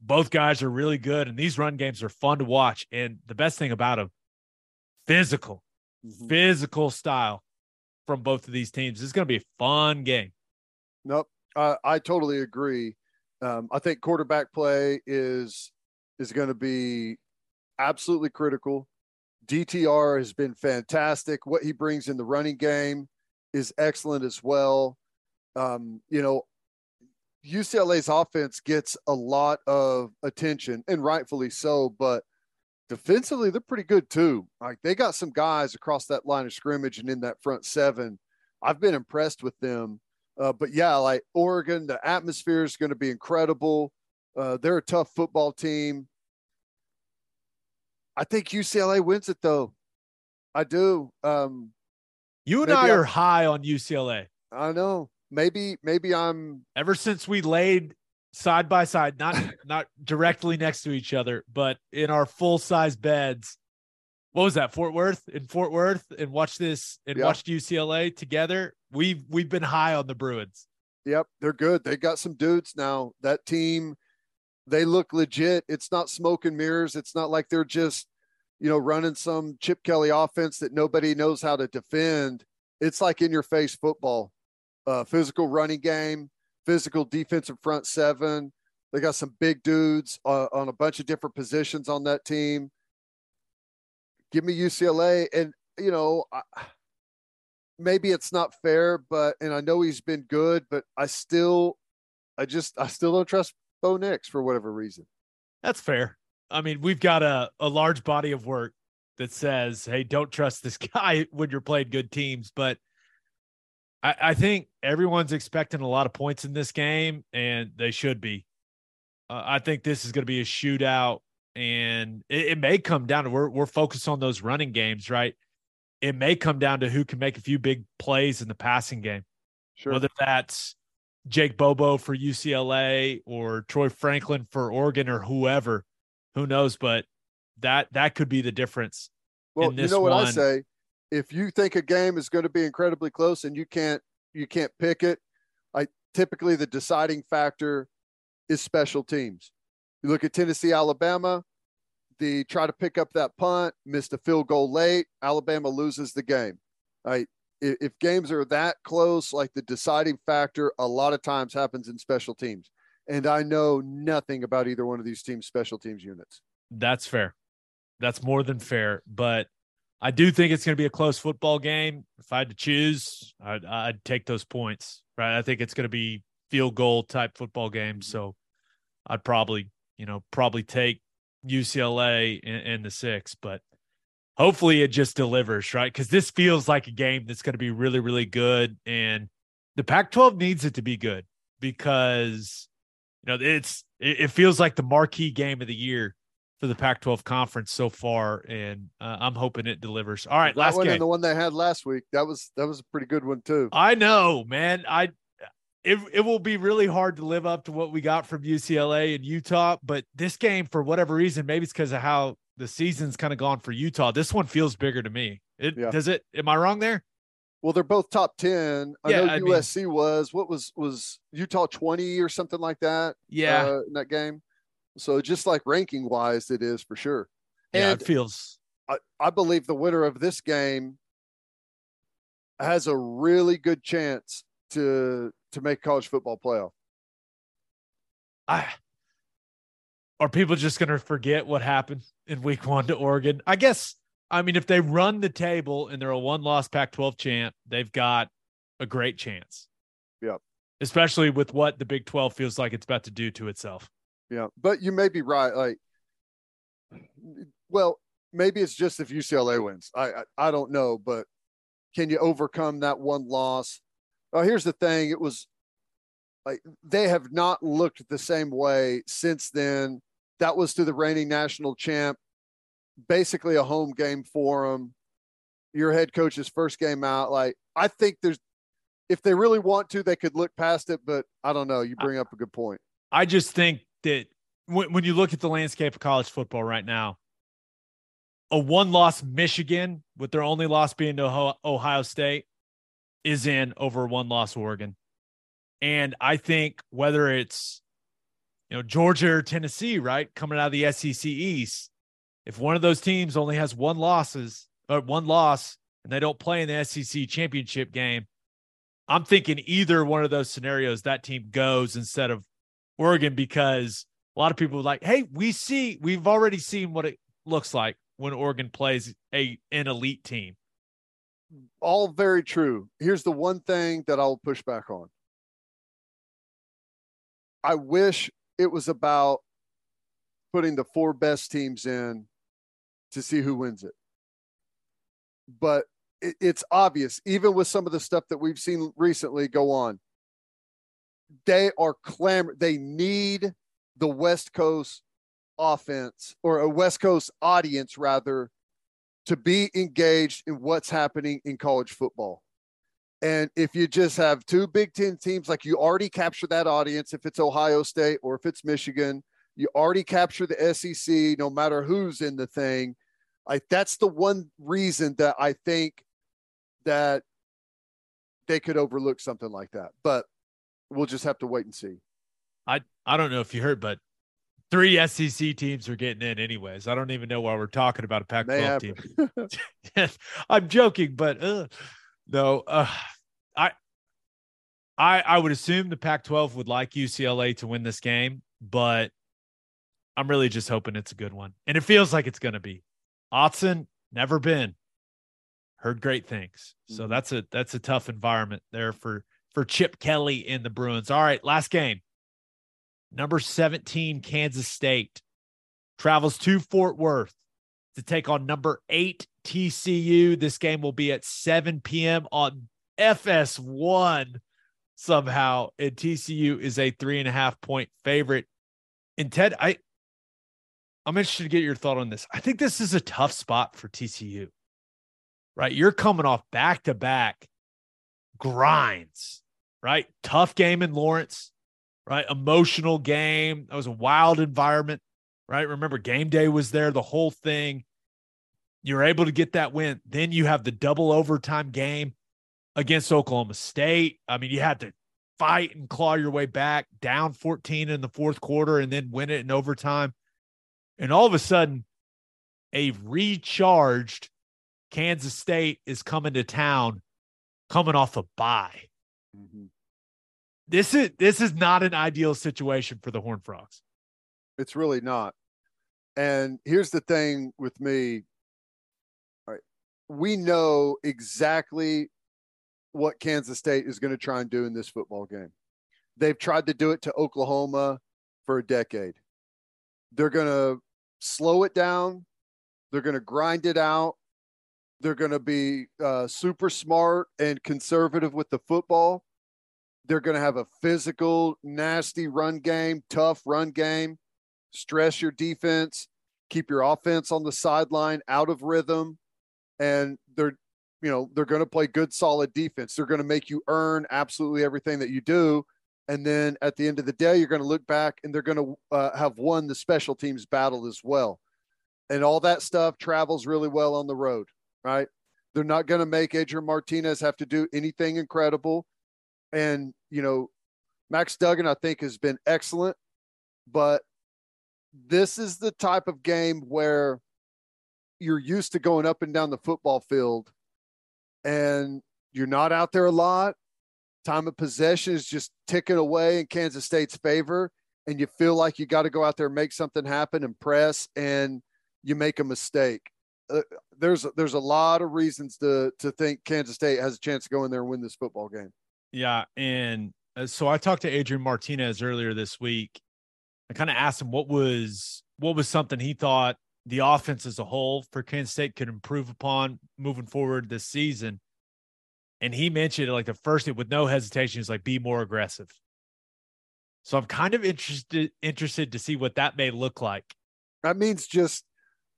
both guys are really good, and these run games are fun to watch. And the best thing about them, physical, Mhm. physical style from both of these teams. Is going to be a fun game. Nope. I I totally agree. Um, I think quarterback play is is going to be absolutely critical. DTR has been fantastic. What he brings in the running game is excellent as well. Um, you know, UCLA's offense gets a lot of attention, and rightfully so, but defensively, they're pretty good too. Like they got some guys across that line of scrimmage and in that front seven. I've been impressed with them. Uh, but yeah, like Oregon, the atmosphere is going to be incredible. Uh, they're a tough football team. I think UCLA wins it though. I do. Um, You and I I- are high on UCLA. I know. Maybe, maybe I'm. Ever since we laid side by side, not not directly next to each other, but in our full size beds. What was that? Fort Worth in Fort Worth, and watched this and Yeah. watched UCLA together. We've we've been high on the Bruins. Yep, they're good. They got some dudes now. That team, they look legit. It's not smoke and mirrors. It's not like they're just, you know, running some Chip Kelly offense that nobody knows how to defend. It's like in your face football, uh, physical running game, physical defensive front seven. They got some big dudes uh, on a bunch of different positions on that team. Give me UCLA, and you know, I, maybe it's not fair, but and I know he's been good, but I still, I just, I still don't trust Bo Nix for whatever reason. That's fair. I mean, we've got a, a large body of work that says, hey, don't trust this guy when you're playing good teams. But I, I think everyone's expecting a lot of points in this game, and they should be. Uh, I think this is going to be a shootout, and it, it may come down to we're, we're focused on those running games, right? It may come down to who can make a few big plays in the passing game Sure. whether that's Jake Bobo for UCLA or Troy Franklin for Oregon or whoever, who knows? But that that could be the difference. well, you know what I say? If you think a game is going to be incredibly close and you can't, you can't pick it. I typically the deciding factor is special teams. You look at Tennessee, Alabama. The try to pick up that punt, missed a field goal late. Alabama loses the game. Right. If, if games are that close, like the deciding factor, a lot of times happens in special teams. And I know nothing about either one of these teams' special teams units. That's fair. That's more than fair. But I do think it's going to be a close football game. If I had to choose, I'd, I'd take those points. Right. I think it's going to be field goal type football game. So I'd probably, you know, probably take UCLA in, in the six, but hopefully it just delivers, right? Because this feels like a game that's going to be really, really good. And the Pac 12 needs it to be good because, you know, it's, it, it feels like the marquee game of the year for the Pac 12 conference so far. And uh, I'm hoping it delivers. All right. that last one game. and the one they had last week, that was that was a pretty good one too. I know, man. I it it will be really hard to live up to what we got from UCLA and Utah, but this game, for whatever reason, maybe it's because of how the season's kind of gone for Utah. This one feels bigger to me. It Yeah. does it. Am I wrong there? Well, they're both top ten. I Yeah, know I mean- USC was what was was Utah twenty or something like that. Yeah. uh, in that game. So just like ranking wise, it is for sure. yeah, and it feels I, I believe the winner of this game has a really good chance to to make college football playoff. I are people just going to forget what happened in week one to Oregon? I guess. I mean, if they run the table and they're a one loss Pac 12 champ, they've got a great chance. Yeah. Especially with what the Big 12 feels like it's about to do to itself. Yeah. But you may be right. Like, well, maybe it's just if UCLA wins. I, I, I don't know, but can you overcome that one loss? Oh, here's the thing. It was like they have not looked the same way since then. That was to the reigning national champ, basically a home game for them. Your head coach's first game out. Like, I think there's, if they really want to, they could look past it, but I don't know. You bring up a good point. I just think that when, when you look at the landscape of college football right now, a one loss Michigan with their only loss being to Ohio State is in over one loss Oregon. And I think whether it's you know Georgia or Tennessee, right, coming out of the SEC East, if one of those teams only has one losses or one loss and they don't play in the SEC championship game, I'm thinking either one of those scenarios that team goes instead of Oregon because a lot of people are like, hey, we see we've already seen what it looks like when Oregon plays a an elite team. All very true. Here's the one thing that I'll push back on. I wish it was about putting the four best teams in to see who wins it. But it, it's obvious, even with some of the stuff that we've seen recently go on, they are clamor. They need the West Coast offense or a West Coast audience, rather, to be engaged in what's happening in college football. And if you just have two Big Ten teams, like you already capture that audience, if it's Ohio State or if it's Michigan, you already capture the SEC, no matter who's in the thing. Like that's the one reason that I think that they could overlook something like that. But we'll just have to wait and see. I I don't know if you heard, but three SEC teams are getting in anyways. I don't even know why we're talking about a Pac-12 team. I'm joking, but uh, no, uh, I, I, I would assume the Pac-12 would like UCLA to win this game, but I'm really just hoping it's a good one, and it feels like it's going to be. Autzen never been. Heard great things, so mm-hmm. that's a that's a tough environment there for for Chip Kelly in the Bruins. All right, last game. Number 17, Kansas State travels to Fort Worth to take on number eight, TCU. This game will be at 7 p.m. on FS1 somehow. And TCU is a three and a half point favorite. And Ted, I I'm interested to get your thought on this. I think this is a tough spot for TCU. Right? You're coming off back to back grinds, right? Tough game in Lawrence, right? Emotional game. That was a wild environment, right? Remember, game day was there, the whole thing. You're able to get that win. Then you have the double overtime game against Oklahoma State. I mean, you had to fight and claw your way back, down 14 in the fourth quarter, and then win it in overtime. And all of a sudden, a recharged Kansas State is coming to town, coming off a bye. Mm-hmm. This is this is not an ideal situation for the Horn Frogs. It's really not. And here's the thing with me we know exactly what Kansas State is going to try and do in this football game. They've tried to do it to Oklahoma for a decade. They're going to slow it down. They're going to grind it out. They're going to be uh, super smart and conservative with the football. They're going to have a physical, nasty run game, tough run game, stress your defense, keep your offense on the sideline, out of rhythm and they're you know they're going to play good solid defense. They're going to make you earn absolutely everything that you do. And then at the end of the day you're going to look back and they're going to uh, have won the special teams battle as well. And all that stuff travels really well on the road right? They're not going to make adrian martinez have to do anything incredible. And you know max duggan i think has been excellent. But this is the type of game where you're used to going up and down the football field and you're not out there a lot time of possession is just ticking away in Kansas State's favor, and you feel like you got to go out there and make something happen and press, and you make a mistake. Uh, there's there's a lot of reasons to to think Kansas State has a chance to go in there and win this football game. Yeah, and uh, so I talked to Adrian Martinez earlier this week. I kind of asked him what was what was something he thought the offense as a whole for Kansas State could improve upon moving forward this season. And he mentioned like the first thing with no hesitation is like be more aggressive. So I'm kind of interested interested to see what that may look like. That means just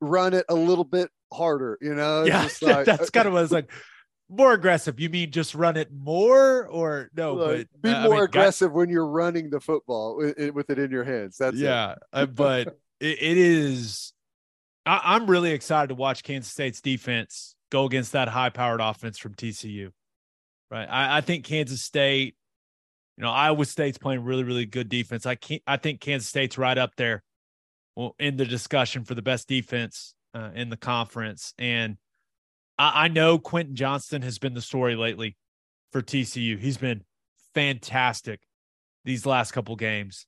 run it a little bit harder, you know? Yeah, like, that's kind of what it's like. More aggressive. You mean just run it more, or no? Like, but be uh, more I mean, aggressive when you're running the football with it, with it in your hands. That's yeah, uh, but it, it is. I, I'm really excited to watch Kansas State's defense go against that high-powered offense from TCU. Right, I, I think Kansas State. You know, Iowa State's playing really, really good defense. I can't. I think Kansas State's right up there, well, in the discussion for the best defense uh, in the conference. And I, I know Quentin Johnston has been the story lately for TCU. He's been fantastic these last couple games.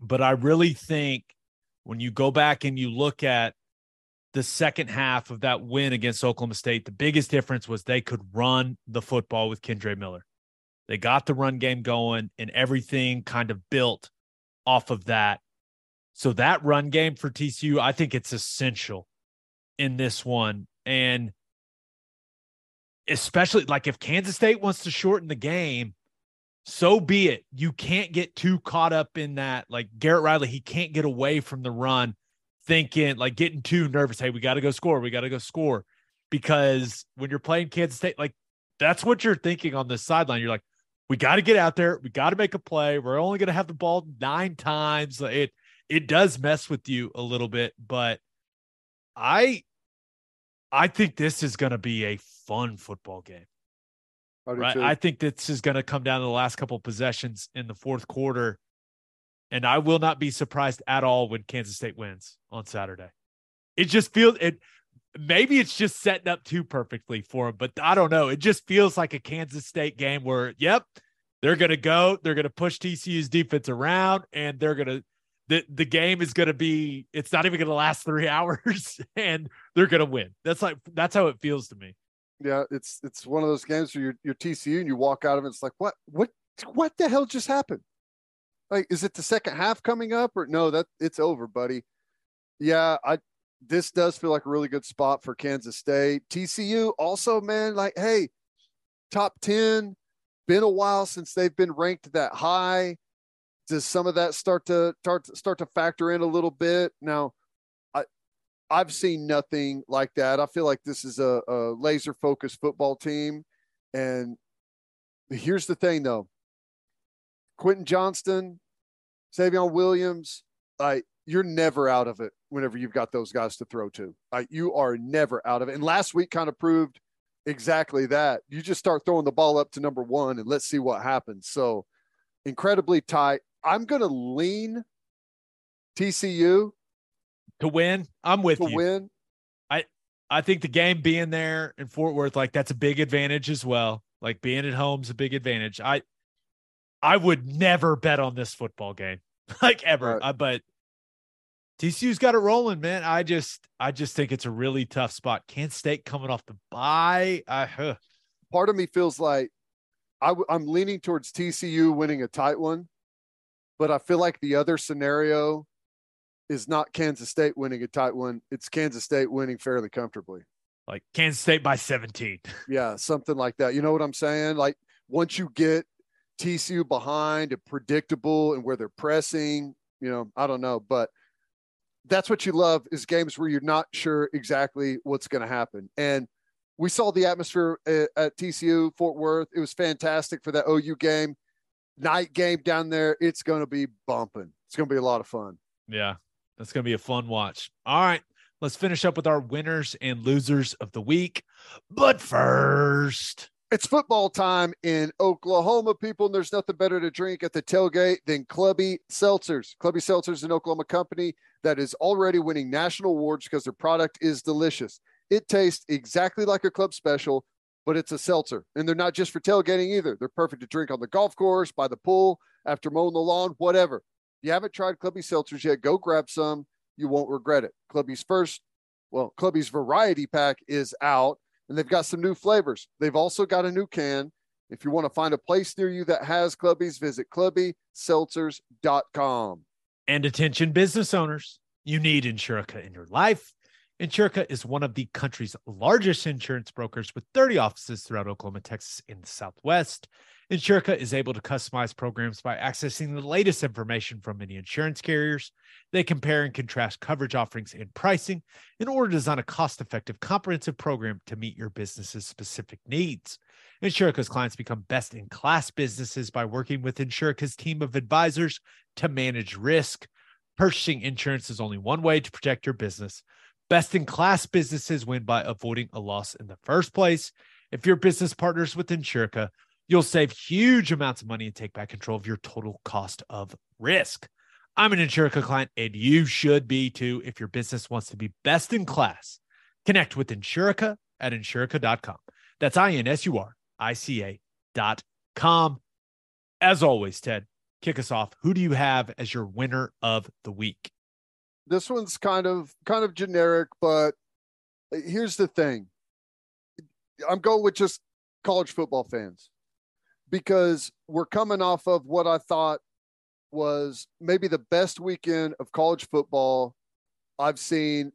But I really think when you go back and you look at the second half of that win against Oklahoma State, the biggest difference was they could run the football with Kendre Miller. They got the run game going and everything kind of built off of that. So that run game for TCU, I think it's essential in this one. And especially like if Kansas State wants to shorten the game, so be it. You can't get too caught up in that. Like Garrett Riley, he can't get away from the run thinking, like getting too nervous. Hey, we got to go score. We got to go score. Because when you're playing Kansas State, like that's what you're thinking on the sideline. You're like, we got to get out there. We got to make a play. We're only going to have the ball nine times. It it does mess with you a little bit, but I I think this is going to be a fun football game. I Right. too. I think this is going to come down to the last couple of possessions in the fourth quarter. And I will not be surprised at all when Kansas State wins on Saturday. It just feels it maybe it's just setting up too perfectly for them, but I don't know. It just feels like a Kansas State game where, yep, they're going to go, they're going to push TCU's defense around, and they're going to the the game is going to be it's not even going to last three hours, and they're going to win. That's like that's how it feels to me. yeah, it's it's one of those games where you're you're TCU and you walk out of it. It's like what what what the hell just happened? Like, is it the second half coming up or no? That it's over, buddy. Yeah, I this does feel like a really good spot for Kansas State. TCU also, man, like, hey, top ten. Been a while since they've been ranked that high. Does some of that start to start start to factor in a little bit now? I've seen nothing like that. I feel like this is a, a laser focused football team. And here's the thing though Quentin Johnston, Savion Williams, like you're never out of it whenever you've got those guys to throw to. Like you are never out of it. And last week kind of proved exactly that. You just start throwing the ball up to number one and let's see what happens. So incredibly tight. I'm going to lean TCU To win, I'm with to you. win. I think the game being there in Fort Worth, like that's a big advantage as well. Like being at home's a big advantage. I I would never bet on this football game, like ever. Right. Uh, but TCU's got it rolling, man. I just I just think it's a really tough spot. Kansas State coming off the bye. I, huh. part of me feels like I w- I'm leaning towards TCU winning a tight one, but I feel like the other scenario is not Kansas State winning a tight one. It's Kansas State winning fairly comfortably. like Kansas State by 17. Yeah, something like that. You know what I'm saying? Like once you get TCU behind and predictable and where they're pressing, you know, I don't know, but that's what you love is games where you're not sure exactly what's going to happen. And we saw the atmosphere uh, at, at TCU Fort Worth. It was fantastic for that OU game. Night game down there, it's going to be bumping. It's going to be a lot of fun. Yeah, that's going to be a fun watch. All right, let's finish up with our winners and losers of the week. But first, It's football time in Oklahoma, people, and there's nothing better to drink at the tailgate than Clubby Seltzers. Clubby Seltzers, is an Oklahoma company that is already winning national awards because their product is delicious. It tastes exactly like a club special, but it's a seltzer. And they're not just for tailgating either. They're perfect to drink on the golf course, by the pool, after mowing the lawn, whatever. If you haven't tried Clubby seltzers yet, go grab some. You won't regret it. Clubby's first, well, Clubby's variety pack is out and they've got some new flavors. They've also got a new can. If you want to find a place near you that has Clubby's, visit clubbyseltzers.com. And attention business owners, you need Insurica in your life. Insurica is one of the country's largest insurance brokers with 30 offices throughout Oklahoma, Texas, in the Southwest. Insurica is able to customize programs by accessing the latest information from many insurance carriers. They compare and contrast coverage offerings and pricing in order to design a cost effective, comprehensive program to meet your business's specific needs. Insurica's clients become best in class businesses by working with Insurica's team of advisors to manage risk. Purchasing insurance is only one way to protect your business. Best in class businesses win by avoiding a loss in the first place. If your business partners with Insurica, you'll save huge amounts of money and take back control of your total cost of risk. I'm an Insurica client, and you should be too if your business wants to be best in class. Connect with Insurica at insurica.com. That's I N S U R I C A dot com. As always, Ted, kick us off. Who do you have as your winner of the week? This one's kind of kind of generic, but here's the thing. I'm going with just college football fans because we're coming off of what I thought was maybe the best weekend of college football I've seen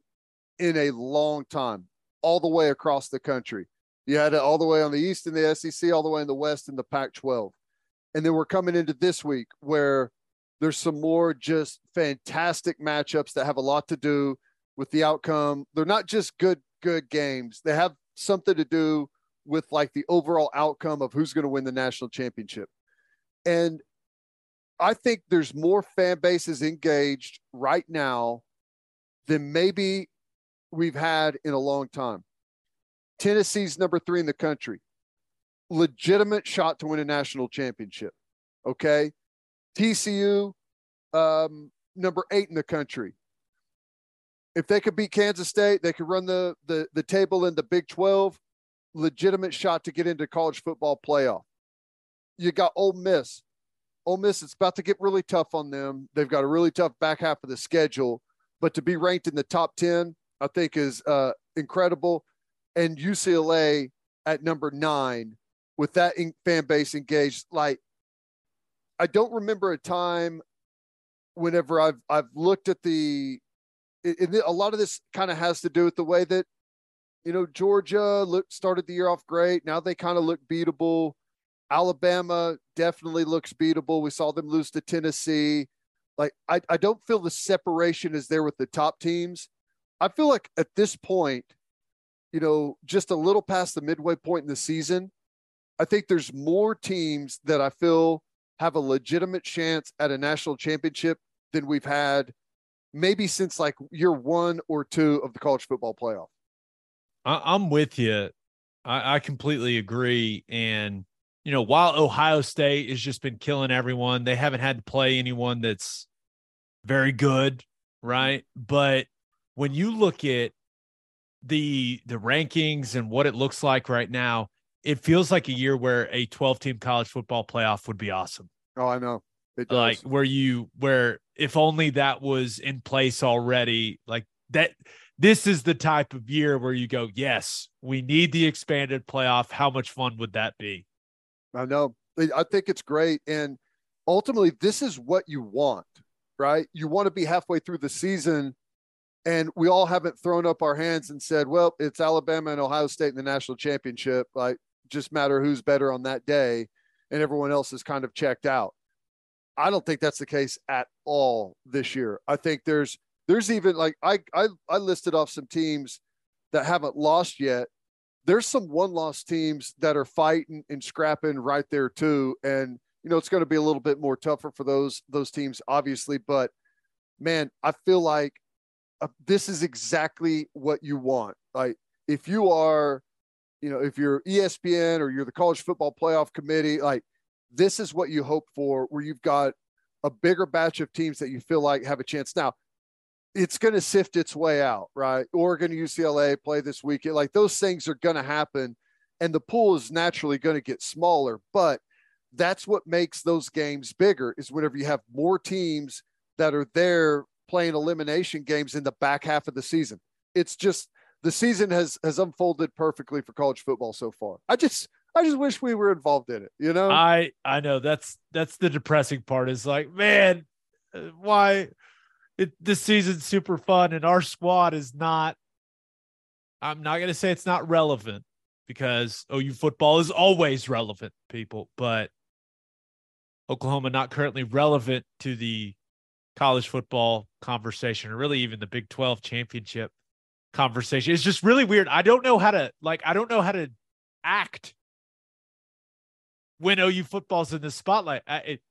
in a long time, all the way across the country. You had it all the way on the East in the SEC, all the way in the West in the Pac 12. And then we're coming into this week where there's some more just fantastic matchups that have a lot to do with the outcome. They're not just good, good games, they have something to do with like the overall outcome of who's going to win the national championship. And I think there's more fan bases engaged right now than maybe we've had in a long time. Tennessee's number three in the country. Legitimate shot to win a national championship. Okay. TCU, um, number eight in the country. If they could beat Kansas State, they could run the the the table in the Big 12. Legitimate shot to get into college football playoff. You got Ole Miss, Ole Miss, it's about to get really tough on them. They've got a really tough back half of the schedule, but to be ranked in the top 10, I think is uh, incredible. And UCLA at number nine with that in- fan base engaged. Like, I don't remember a time whenever I've I've looked at the, it, it, a lot of this kind of has to do with the way that, you know, Georgia looked started the year off great. Now they kind of look beatable. Alabama definitely looks beatable. We saw them lose to Tennessee. Like, I, I don't feel the separation is there with the top teams. I feel like at this point, you know, just a little past the midway point in the season, I think there's more teams that I feel have a legitimate chance at a national championship than we've had maybe since like year one or two of the college football playoff. I, am with you. I, I completely agree. And you know, while Ohio State has just been killing everyone, they haven't had to play anyone that's very good, right? But when you look at the the rankings and what it looks like right now, it feels like a year where a 12 team college football playoff would be awesome. Oh, I know. Like where you where if only that was in place already, like that this is the type of year where you go, yes, we need the expanded playoff. How much fun would that be? I know. I think it's great. And ultimately, this is what you want, right? You want to be halfway through the season. And we all haven't thrown up our hands and said, well, it's Alabama and Ohio State in the national championship. Like, just matter who's better on that day. And everyone else is kind of checked out. I don't think that's the case at all this year. I think there's, there's even like I, I I listed off some teams that haven't lost yet there's some one loss teams that are fighting and scrapping right there too. And, you know, it's going to be a little bit more tougher for those, those teams, obviously. But man, I feel like uh, this is exactly what you want. Like if you are, you know, if you're ESPN or you're the college football playoff committee, like this is what you hope for, where you've got a bigger batch of teams that you feel like have a chance. Now, it's going to sift its way out, right? Oregon, UCLA play this weekend. Like those things are going to happen. and the pool is naturally going to get smaller. But that's what makes those games bigger is whenever you have more teams that are there playing elimination games in the back half of the season. It's just the season has has unfolded perfectly for college football so far. I just I just wish we were involved in it, you know? I I know that's that's the depressing part is like, man, uh, why it, this season's super fun and our squad is not I'm not going to say it's not relevant because OU football is always relevant, people, but Oklahoma not currently relevant to the college football conversation or really even the Big 12 championship conversation. It's just really weird. I don't know how to like I don't know how to act when OU football's in the spotlight. I, it,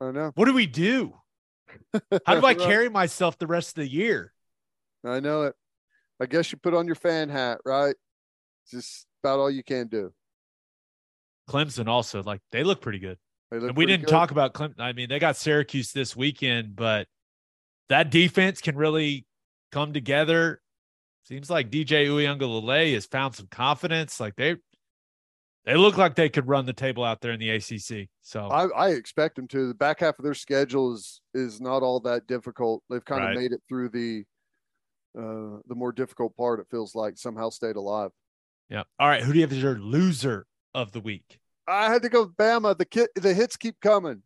I know. What do we do? How do I carry myself the rest of the year? I know it. I guess you put on your fan hat, right? Just about all you can do. Clemson also like they look pretty good. Look And we didn't good. talk about Clemson. I mean, they got Syracuse this weekend, but that defense can really come together. Seems like DJ Uiagalelei has found some confidence. Like they, they look like they could run the table out there in the ACC. So I, I expect them to. The back half of their schedule is is not all that difficult. They've kind Right. of made it through the uh the more difficult part. It feels like somehow stayed alive. yeah. All right. Who do you have as your loser of the week? I had to go with Bama. The kit, the hits keep coming.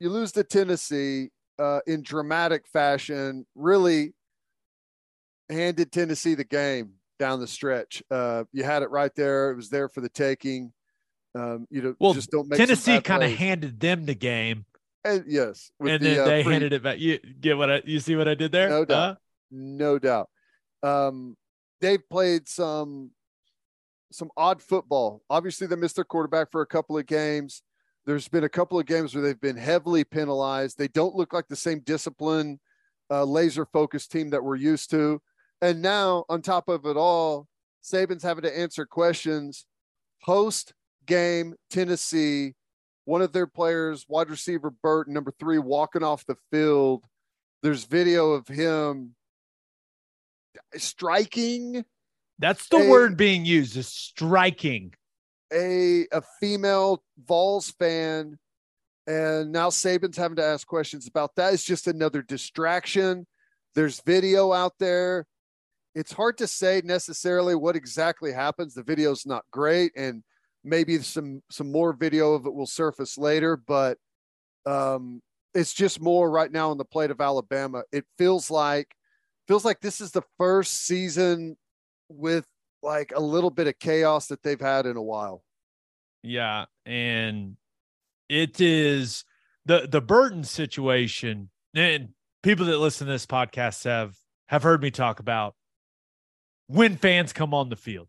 You lose to Tennessee uh, in dramatic fashion. Really handed Tennessee the game down the stretch. Uh, you had it right there. It was there for the taking. Um, you know, Well, just don't make Tennessee kind of handed them the game, And yes, with and the, then uh, they free- handed it back. You get what I? You see what I did there? No doubt. Huh? no doubt. Um, they've played some some odd football. Obviously, they missed their quarterback for a couple of games. There's been a couple of games where they've been heavily penalized. They don't look like the same discipline, uh, laser focused team that we're used to. And now, on top of it all, Saban's having to answer questions post game Tennessee. One of their players, wide receiver Burton, number three, walking off the field. There's video of him striking That's the Hey. word being used is striking. a a female Vols fan, and now Saban's having to ask questions about that. It's just another distraction. There's video out there. It's hard to say necessarily what exactly happens. The video's not great, and maybe some some more video of it will surface later. But um, it's just more right now on the plate of Alabama. It feels like feels like this is the first season with like a little bit of chaos that they've had in a while. Yeah, and it is the the Burton situation. And people that listen to this podcast have have heard me talk about when fans come on the field,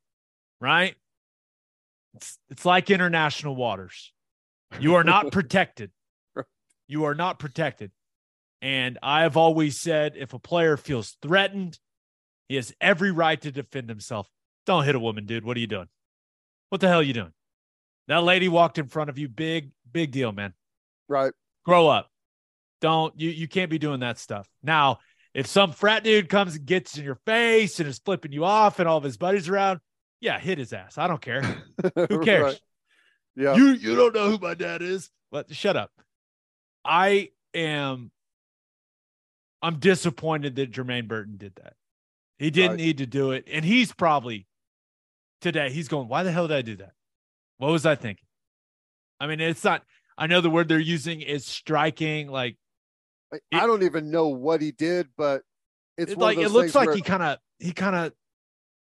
right? It's it's like international waters. You are not protected. You are not protected. And I have always said if a player feels threatened, he has every right to defend himself. Don't hit a woman, dude. What are you doing? What the hell are you doing? That lady walked in front of you. Big, big deal, man. Right. Grow up. Don't you you can't be doing that stuff. Now, if some frat dude comes and gets in your face and is flipping you off and all of his buddies around, yeah, hit his ass. I don't care. Who cares? Right. Yeah. You you don't know who my dad is. But shut up. I am I'm disappointed that Jermaine Burton did that. He didn't Right. need to do it. And he's probably today, he's going, Why the hell did I do that? What was I thinking? I mean, it's not I know the word they're using is striking, like I- I don't even know what he did, but it's it, like it looks like where- he kind of he kind of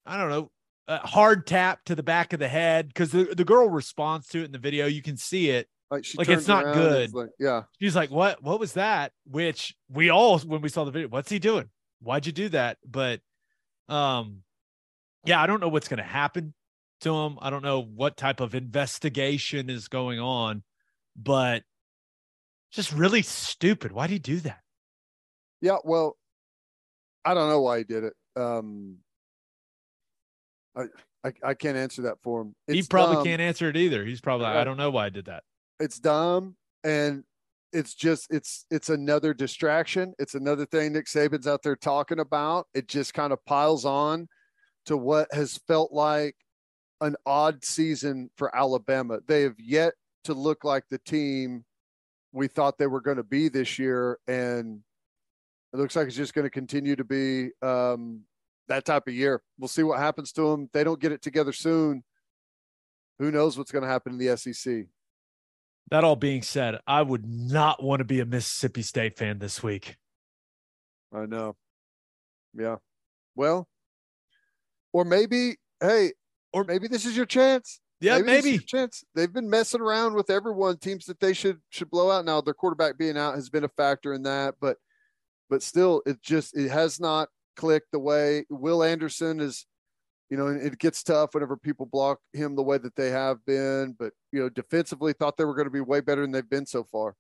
I don't know, a hard tap to the back of the head because the, the girl responds to it in the video. You can see it. like, she like, it's not good. it's like, yeah. She's like, "What? What was that?" Which we all, when we saw the video, what's he doing? Why'd you do that? But, um, yeah, I don't know what's going to happen to him. I don't know what type of investigation is going on, but just really stupid. Why'd he do that? Yeah. Well, I don't know why he did it. Um, I, I, I can't answer that for him. he probably dumb. can't answer it either. He's probably like, I don't know why I did that. It's dumb. And it's just, it's, it's another distraction. It's another thing Nick Saban's out there talking about. It just kind of piles on to what has felt like an odd season for Alabama. They have yet to look like the team we thought they were going to be this year, and it looks like it's just going to continue to be um, that type of year. We'll see what happens to them. They don't get it together soon. Who knows what's going to happen in the SEC? That all being said, I would not want to be a Mississippi State fan this week. I know. Yeah. Well, or maybe, hey, or maybe this is your chance. Yeah, maybe, maybe. chance. They've been messing around with everyone. Teams that they should should blow out. Now their quarterback being out has been a factor in that, but but still, it just it has not clicked the way Will Anderson is. You know, it gets tough whenever people block him the way that they have been. But you know, defensively, thought they were going to be way better than they've been so far.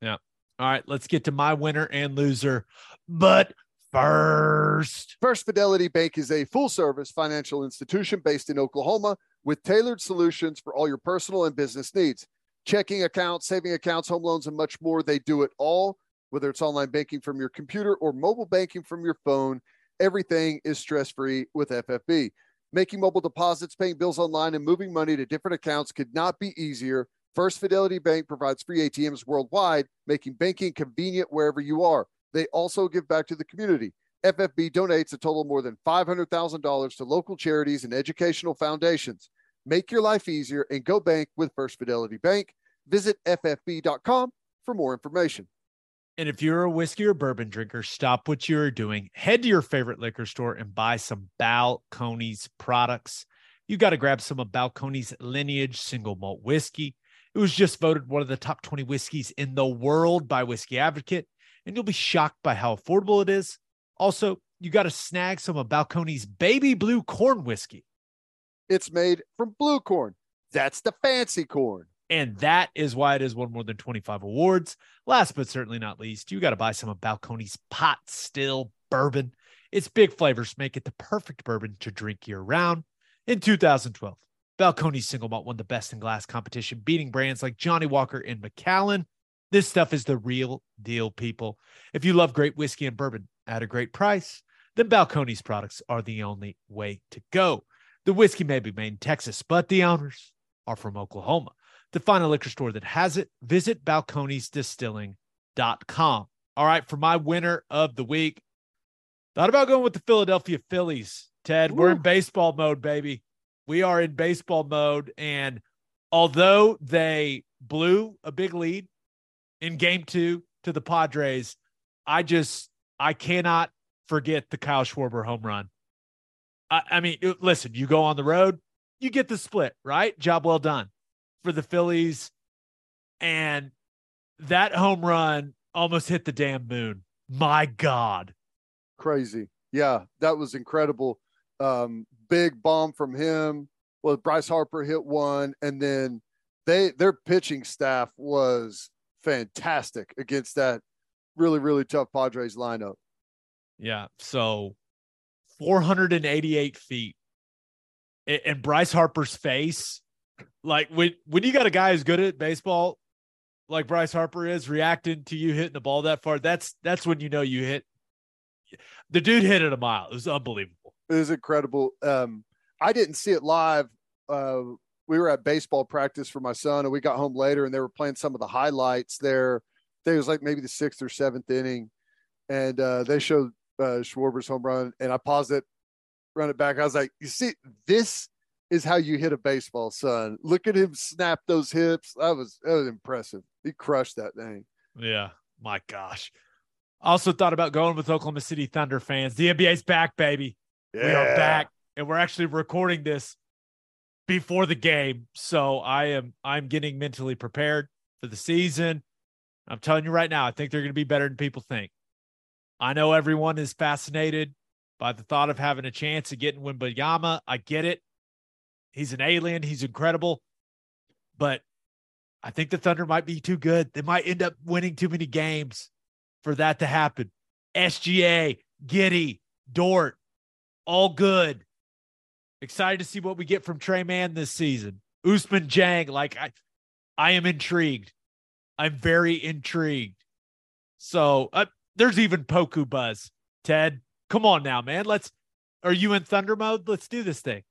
Yeah. All right, let's get to my winner and loser. But first, First Fidelity Bank is a full service financial institution based in Oklahoma with tailored solutions for all your personal and business needs. Checking accounts, saving accounts, home loans, and much more. They do it all, whether it's online banking from your computer or mobile banking from your phone. Everything is stress free with FFB. Making mobile deposits, paying bills online, and moving money to different accounts could not be easier. First Fidelity Bank provides free ATMs worldwide, making banking convenient wherever you are. They also give back to the community. FFB donates a total of more than $500,000 to local charities and educational foundations. Make your life easier and go bank with First Fidelity Bank. Visit ffb.com for more information. And if you're a whiskey or bourbon drinker, stop what you're doing. Head to your favorite liquor store and buy some Balcones products. You got to grab some of Balcones lineage single malt whiskey. It was just voted one of the top 20 whiskeys in the world by Whiskey Advocate, and you'll be shocked by how affordable it is. Also, you got to snag some of Balcones baby blue corn whiskey. It's made from blue corn. That's the fancy corn. And that is why it has won more than 25 awards. Last but certainly not least, you got to buy some of Balcones pot still bourbon. Its big flavors make it the perfect bourbon to drink year round. In 2012, Balcones single malt won the best in glass competition, beating brands like Johnnie Walker and Macallan. This stuff is the real deal, people. If you love great whiskey and bourbon at a great price, then Balcones products are the only way to go. The whiskey may be made in Texas, but the owners are from Oklahoma. To find a liquor store that has it, visit balconesdistilling.com. All right, for my winner of the week, thought about going with the Philadelphia Phillies. Ted, we're in baseball mode, baby. We are in baseball mode. And although they blew a big lead in game two to the Padres, I just, I cannot forget the Kyle Schwarber home run. I, I mean, listen, you go on the road, you get the split, right? Job well done for the Phillies. And that home run almost hit the damn moon. My God. Crazy. Yeah, that was incredible. Um, big bomb from him. Well, Bryce Harper hit one, and then they their pitching staff was fantastic against that really, really tough Padres lineup. Yeah. So 488 feet. And Bryce Harper's face, like when when you got a guy who's good at baseball, like Bryce Harper is, reacting to you hitting the ball that far, that's that's when you know you hit. The dude hit it a mile. It was unbelievable. It was incredible. Um, I didn't see it live. Uh, we were at baseball practice for my son, and we got home later, and they were playing some of the highlights there. I think it was like maybe the sixth or seventh inning, and uh, they showed uh, Schwarber's home run, and I paused it, run it back. I was like, "You see, this is how you hit a baseball, son. Look at him snap those hips. That was that was impressive. He crushed that thing. Yeah, my gosh. Also thought about going with Oklahoma City Thunder fans. The NBA's back, baby. Yeah. We are back, and we're actually recording this before the game. So I am I'm getting mentally prepared for the season. I'm telling you right now, I think they're going to be better than people think. I know everyone is fascinated by the thought of having a chance of getting Wembanyama. I get it. He's an alien. He's incredible. But I think the Thunder might be too good. They might end up winning too many games for that to happen. SGA, Giddey, Dort, all good. Excited to see what we get from Tre Mann this season. Ousmane Dieng, like I, I am intrigued. I'm very intrigued. So uh, there's even Poku buzz. Ted, come on now, man. Let's. Are you in Thunder mode? Let's do this thing.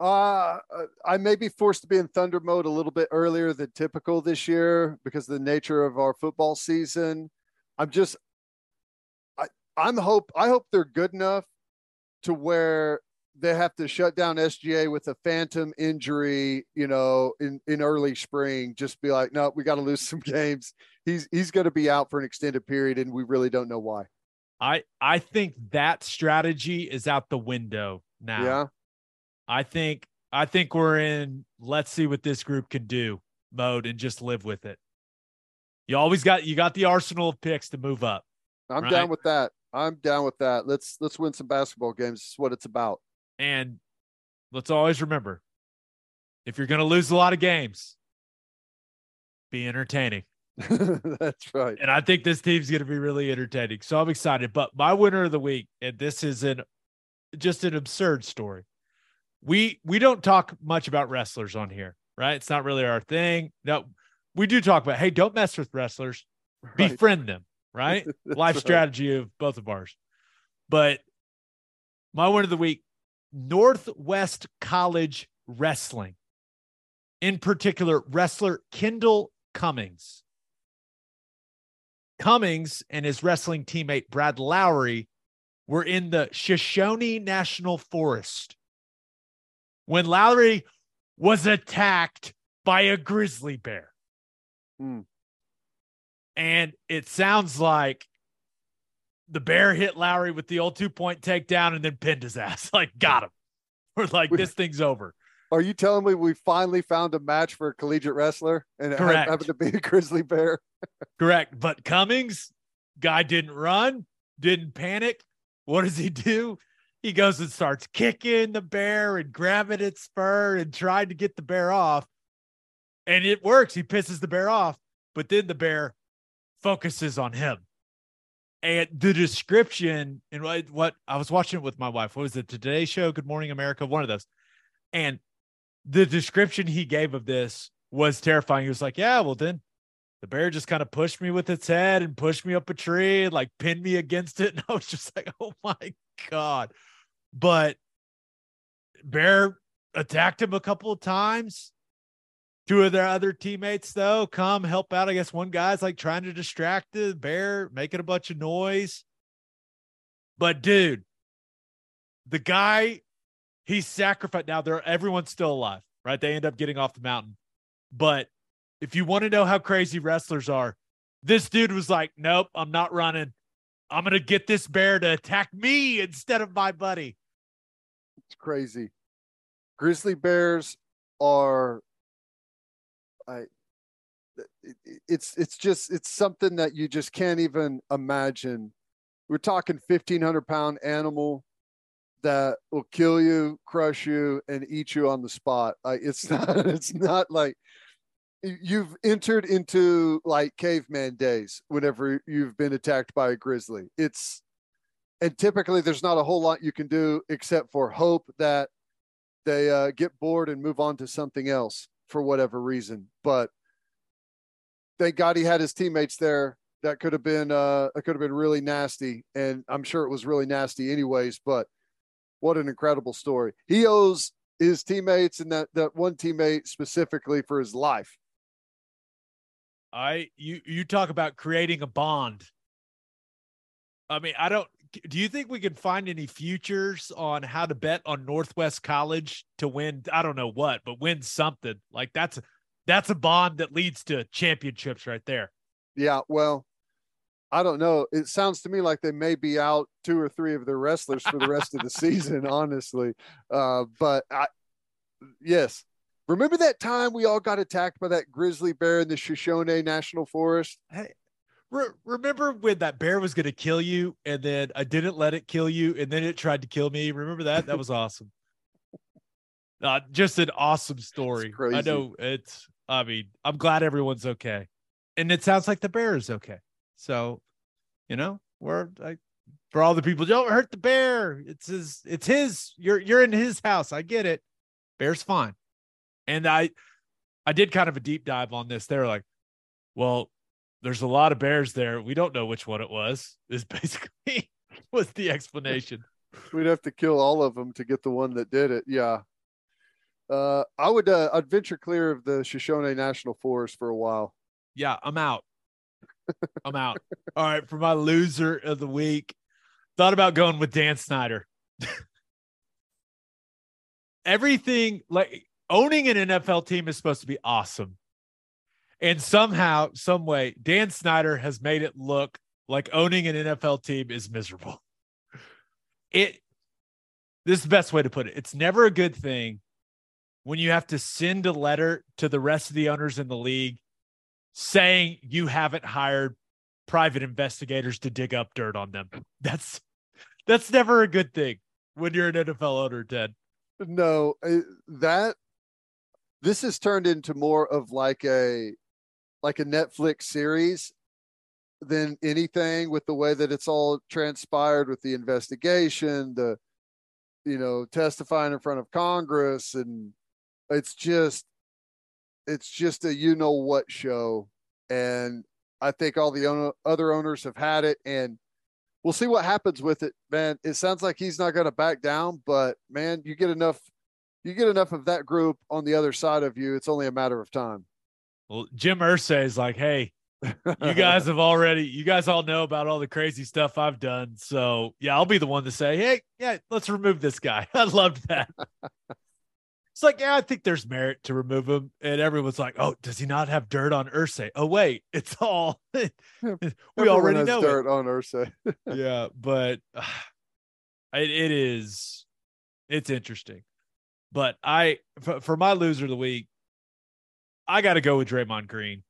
Uh, I may be forced to be in thunder mode a little bit earlier than typical this year because of the nature of our football season. I'm just, I, I'm hope I hope they're good enough to where they have to shut down SGA with a phantom injury, you know, in in early spring. Just be like, no, we got to lose some games. He's he's going to be out for an extended period, and we really don't know why. I I think that strategy is out the window now. Yeah. I think I think we're in let's see what this group can do mode and just live with it. You always got you got the arsenal of picks to move up. I'm Right. down with that. I'm down with that. Let's let's win some basketball games. This is what it's about. And let's always remember if you're going to lose a lot of games, be entertaining. That's right. And I think this team's going to be really entertaining. So I'm excited. But my winner of the week, and this is an just an absurd story. We we don't talk much about wrestlers on here, right? It's not really our thing. No, we do talk about hey, don't mess with wrestlers, Right. befriend them, right? Life right. strategy of both of ours. But my win of the week, Northwest College Wrestling. In particular, wrestler Kendall Cummings. Cummings and his wrestling teammate Brad Lowry were in the Shoshone National Forest when Lowry was attacked by a grizzly bear. Hmm. And it sounds like the bear hit Lowry with the old two point takedown and then pinned his ass. Like, got him. We're like, this thing's over. Are you telling me we finally found a match for a collegiate wrestler and it Correct. happened to be a grizzly bear? Correct. But Cummings, guy didn't run, didn't panic. What does he do? He goes and starts kicking the bear and grabbing its fur and trying to get the bear off. And it works. He pisses the bear off, but then the bear focuses on him. And the description and what, what I was watching it with my wife. What was it? Today Show, Good Morning America, one of those. And the description he gave of this was terrifying. He was like, Yeah, well, then the bear just kind of pushed me with its head and pushed me up a tree and like pinned me against it. And I was just like, oh my God. But bear attacked him a couple of times. Two of their other teammates, though, come help out. I guess one guy's like trying to distract the bear, making a bunch of noise. But dude, the guy he sacrificed. Now they're everyone's still alive, right? They end up getting off the mountain. But if you want to know how crazy wrestlers are, this dude was like, Nope, I'm not running. I'm gonna get this bear to attack me instead of my buddy. It's crazy. Grizzly bears are I it- it- it's it's just it's something that you just can't even imagine. We're talking 1500 pound animal that will kill you, crush you, and eat you on the spot. It's not it's not like you- you've entered into like caveman days whenever you've been attacked by a grizzly. It's and typically there's not a whole lot you can do except for hope that they uh, get bored and move on to something else for whatever reason. But thank God he had his teammates there. That could have been uh, that could have been really nasty, and I'm sure it was really nasty anyways. But what an incredible story! He owes his teammates and that that one teammate specifically for his life. I you you talk about creating a bond. I mean, I don't do you think we can find any futures on how to bet on Northwest College to win? I don't know what, but win something. Like that's that's a bond that leads to championships right there. Yeah, well, I don't know. It sounds to me like they may be out two or three of their wrestlers for the rest of the season, honestly. Uh, but I, yes, remember that time we all got attacked by that grizzly bear in the Shoshone National Forest? Hey, re- remember when that bear was going to kill you and then I didn't let it kill you and then it tried to kill me? Remember that? That was awesome. Uh, just an awesome story. I know it's, I mean, I'm glad everyone's okay. And it sounds like the bear is okay. So, you know, we're like, for all the people, don't hurt the bear. It's his, it's his, you're, you're in his house. I get it. Bear's fine. And I, I did kind of a deep dive on this. They were like, well, there's a lot of bears there. We don't know which one it was. Is basically was the explanation. We'd have to kill all of them to get the one that did it. Yeah. Uh, I would uh, I'd venture clear of the Shoshone National Forest for a while. Yeah, I'm out. I'm out. All right, for my loser of the week, thought about going with Dan Snyder. Everything like owning an NFL team is supposed to be awesome. And somehow, some way, Dan Snyder has made it look like owning an NFL team is miserable. It this is the best way to put it. It's never a good thing when you have to send a letter to the rest of the owners in the league saying you haven't hired private investigators to dig up dirt on them. That's that's never a good thing when you're an NFL owner, Ted. No, that this has turned into more of like a like a Netflix series than anything with the way that it's all transpired with the investigation, the you know, testifying in front of Congress and it's just it's just a you know what show and I think all the owner, other owners have had it and we'll see what happens with it, man. It sounds like he's not going to back down, but man, you get enough you get enough of that group on the other side of you, it's only a matter of time. Well, Jim Irsay is like, hey, you guys have already, you guys all know about all the crazy stuff I've done. So yeah, I'll be the one to say, hey, yeah, let's remove this guy. I loved that. it's like, yeah, I think there's merit to remove him. And everyone's like, oh, does he not have dirt on Irsay? Oh, wait, it's all we Everyone already know. dirt on Irsay. Yeah, but uh, it, it is, it's interesting. But I, for, for my loser of the week, I got to go with Draymond Green.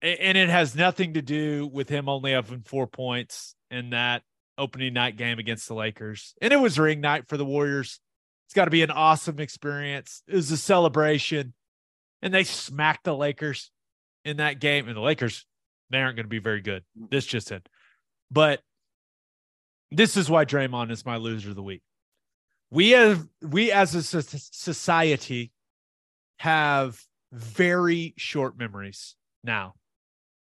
And it has nothing to do with him only having four points in that opening night game against the Lakers. And it was ring night for the Warriors. It's got to be an awesome experience. It was a celebration. And they smacked the Lakers in that game. And the Lakers, they aren't going to be very good. This just in. But this is why Draymond is my loser of the week. We have we as a society have very short memories now.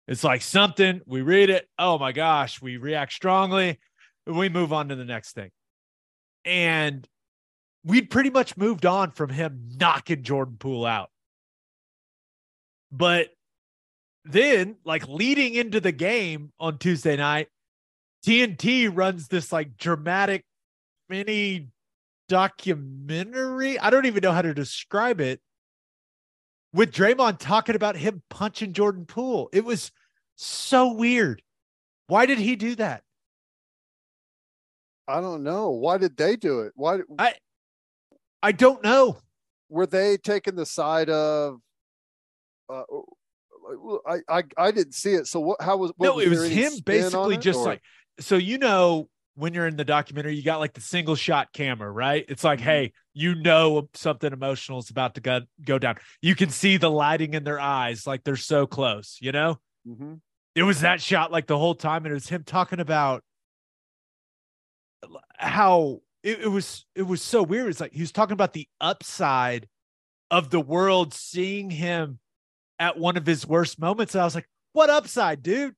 It's like something we read it, oh my gosh, we react strongly, we move on to the next thing. And we'd pretty much moved on from him knocking Jordan Poole out. But then, like leading into the game on Tuesday night, TNT runs this like dramatic mini documentary. I don't even know how to describe it. With Draymond talking about him punching Jordan Poole. It was so weird. Why did he do that? I don't know. Why did they do it? Why I I don't know. were they taking the side of uh, I, I I didn't see it. So what how was what no, it was him basically just like so you know when you're in the documentary, you got like the single shot camera, right? It's like, Mhm. hey, you know something emotional is about to go, go down. You can see the lighting in their eyes, like they're so close, you know? Mhm. It was that shot like the whole time, and it was him talking about how it, it was it was so weird. It's like he was talking about the upside of the world seeing him at one of his worst moments. And I was like, what upside, dude?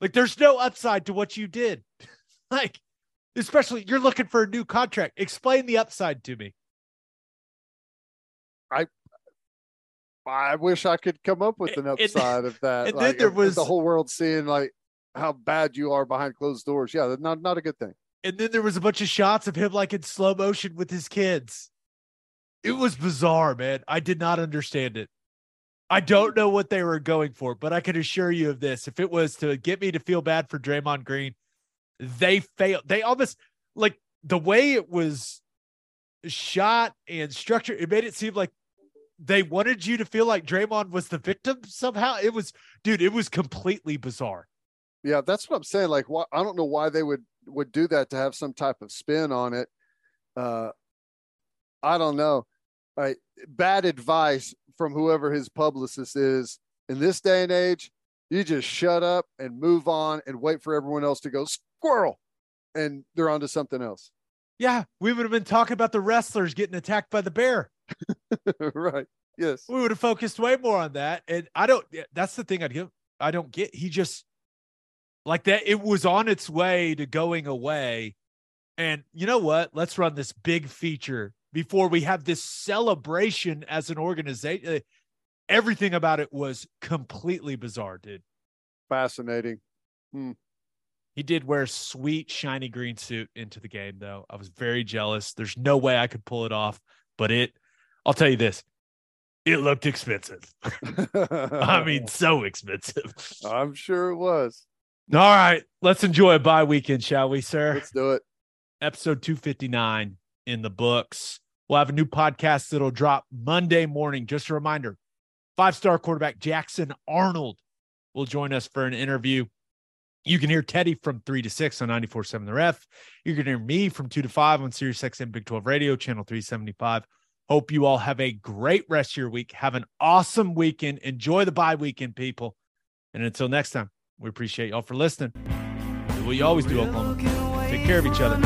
Like, there's no upside to what you did. like, especially you're looking for a new contract. Explain the upside to me. I I wish I could come up with And- an and- upside of that. and then there was the whole world seeing like how bad you are behind closed doors. Yeah, not not a good thing. And then there was a bunch of shots of him like in slow motion with his kids. It was bizarre, man. I did not understand it. I don't know what they were going for, but I can assure you of this. If it was to get me to feel bad for Draymond Green, they failed. They almost like the way it was shot and structured, it made it seem like they wanted you to feel like Draymond was the victim somehow. It was, dude, it was completely bizarre. Yeah, that's what I'm saying. Like, why, I don't know why they would would do that to have some type of spin on it. Uh, I don't know. Right, bad advice from whoever his publicist is in this day and age. You just shut up and move on and wait for everyone else to go squirrel, and they're on to something else. Yeah, we would have been talking about the wrestlers getting attacked by the bear. right. Yes. we would have focused way more on that. And I don't, that's the thing I give, I don't get. He just like that. It was on its way to going away. And you know what? Let's run this big feature before we have this celebration as an organization. Uh, Everything about it was completely bizarre, dude. Fascinating. He did wear a sweet shiny green suit into the game, though. I was very jealous. There's no way I could pull it off, but it, I'll tell you this, it looked expensive. I mean, so expensive. I'm sure it was. All right, let's enjoy a bye weekend, shall we, sir? Let's do it. Episode 259 in the books. We'll have a new podcast that'll drop Monday morning. Just a reminder five star quarterback Jackson Arnold will join us for an interview. You can hear Teddy from 3 to 6 on 94.7 The Ref. You can hear me from 2 to 5 on Sirius XM Big 12 Radio, channel 375. Hope you all have a great rest of your week. Have an awesome weekend. Enjoy the bye weekend, people. And until next time, we appreciate y'all for listening. Do what you always do, Oklahoma. Take care of each other.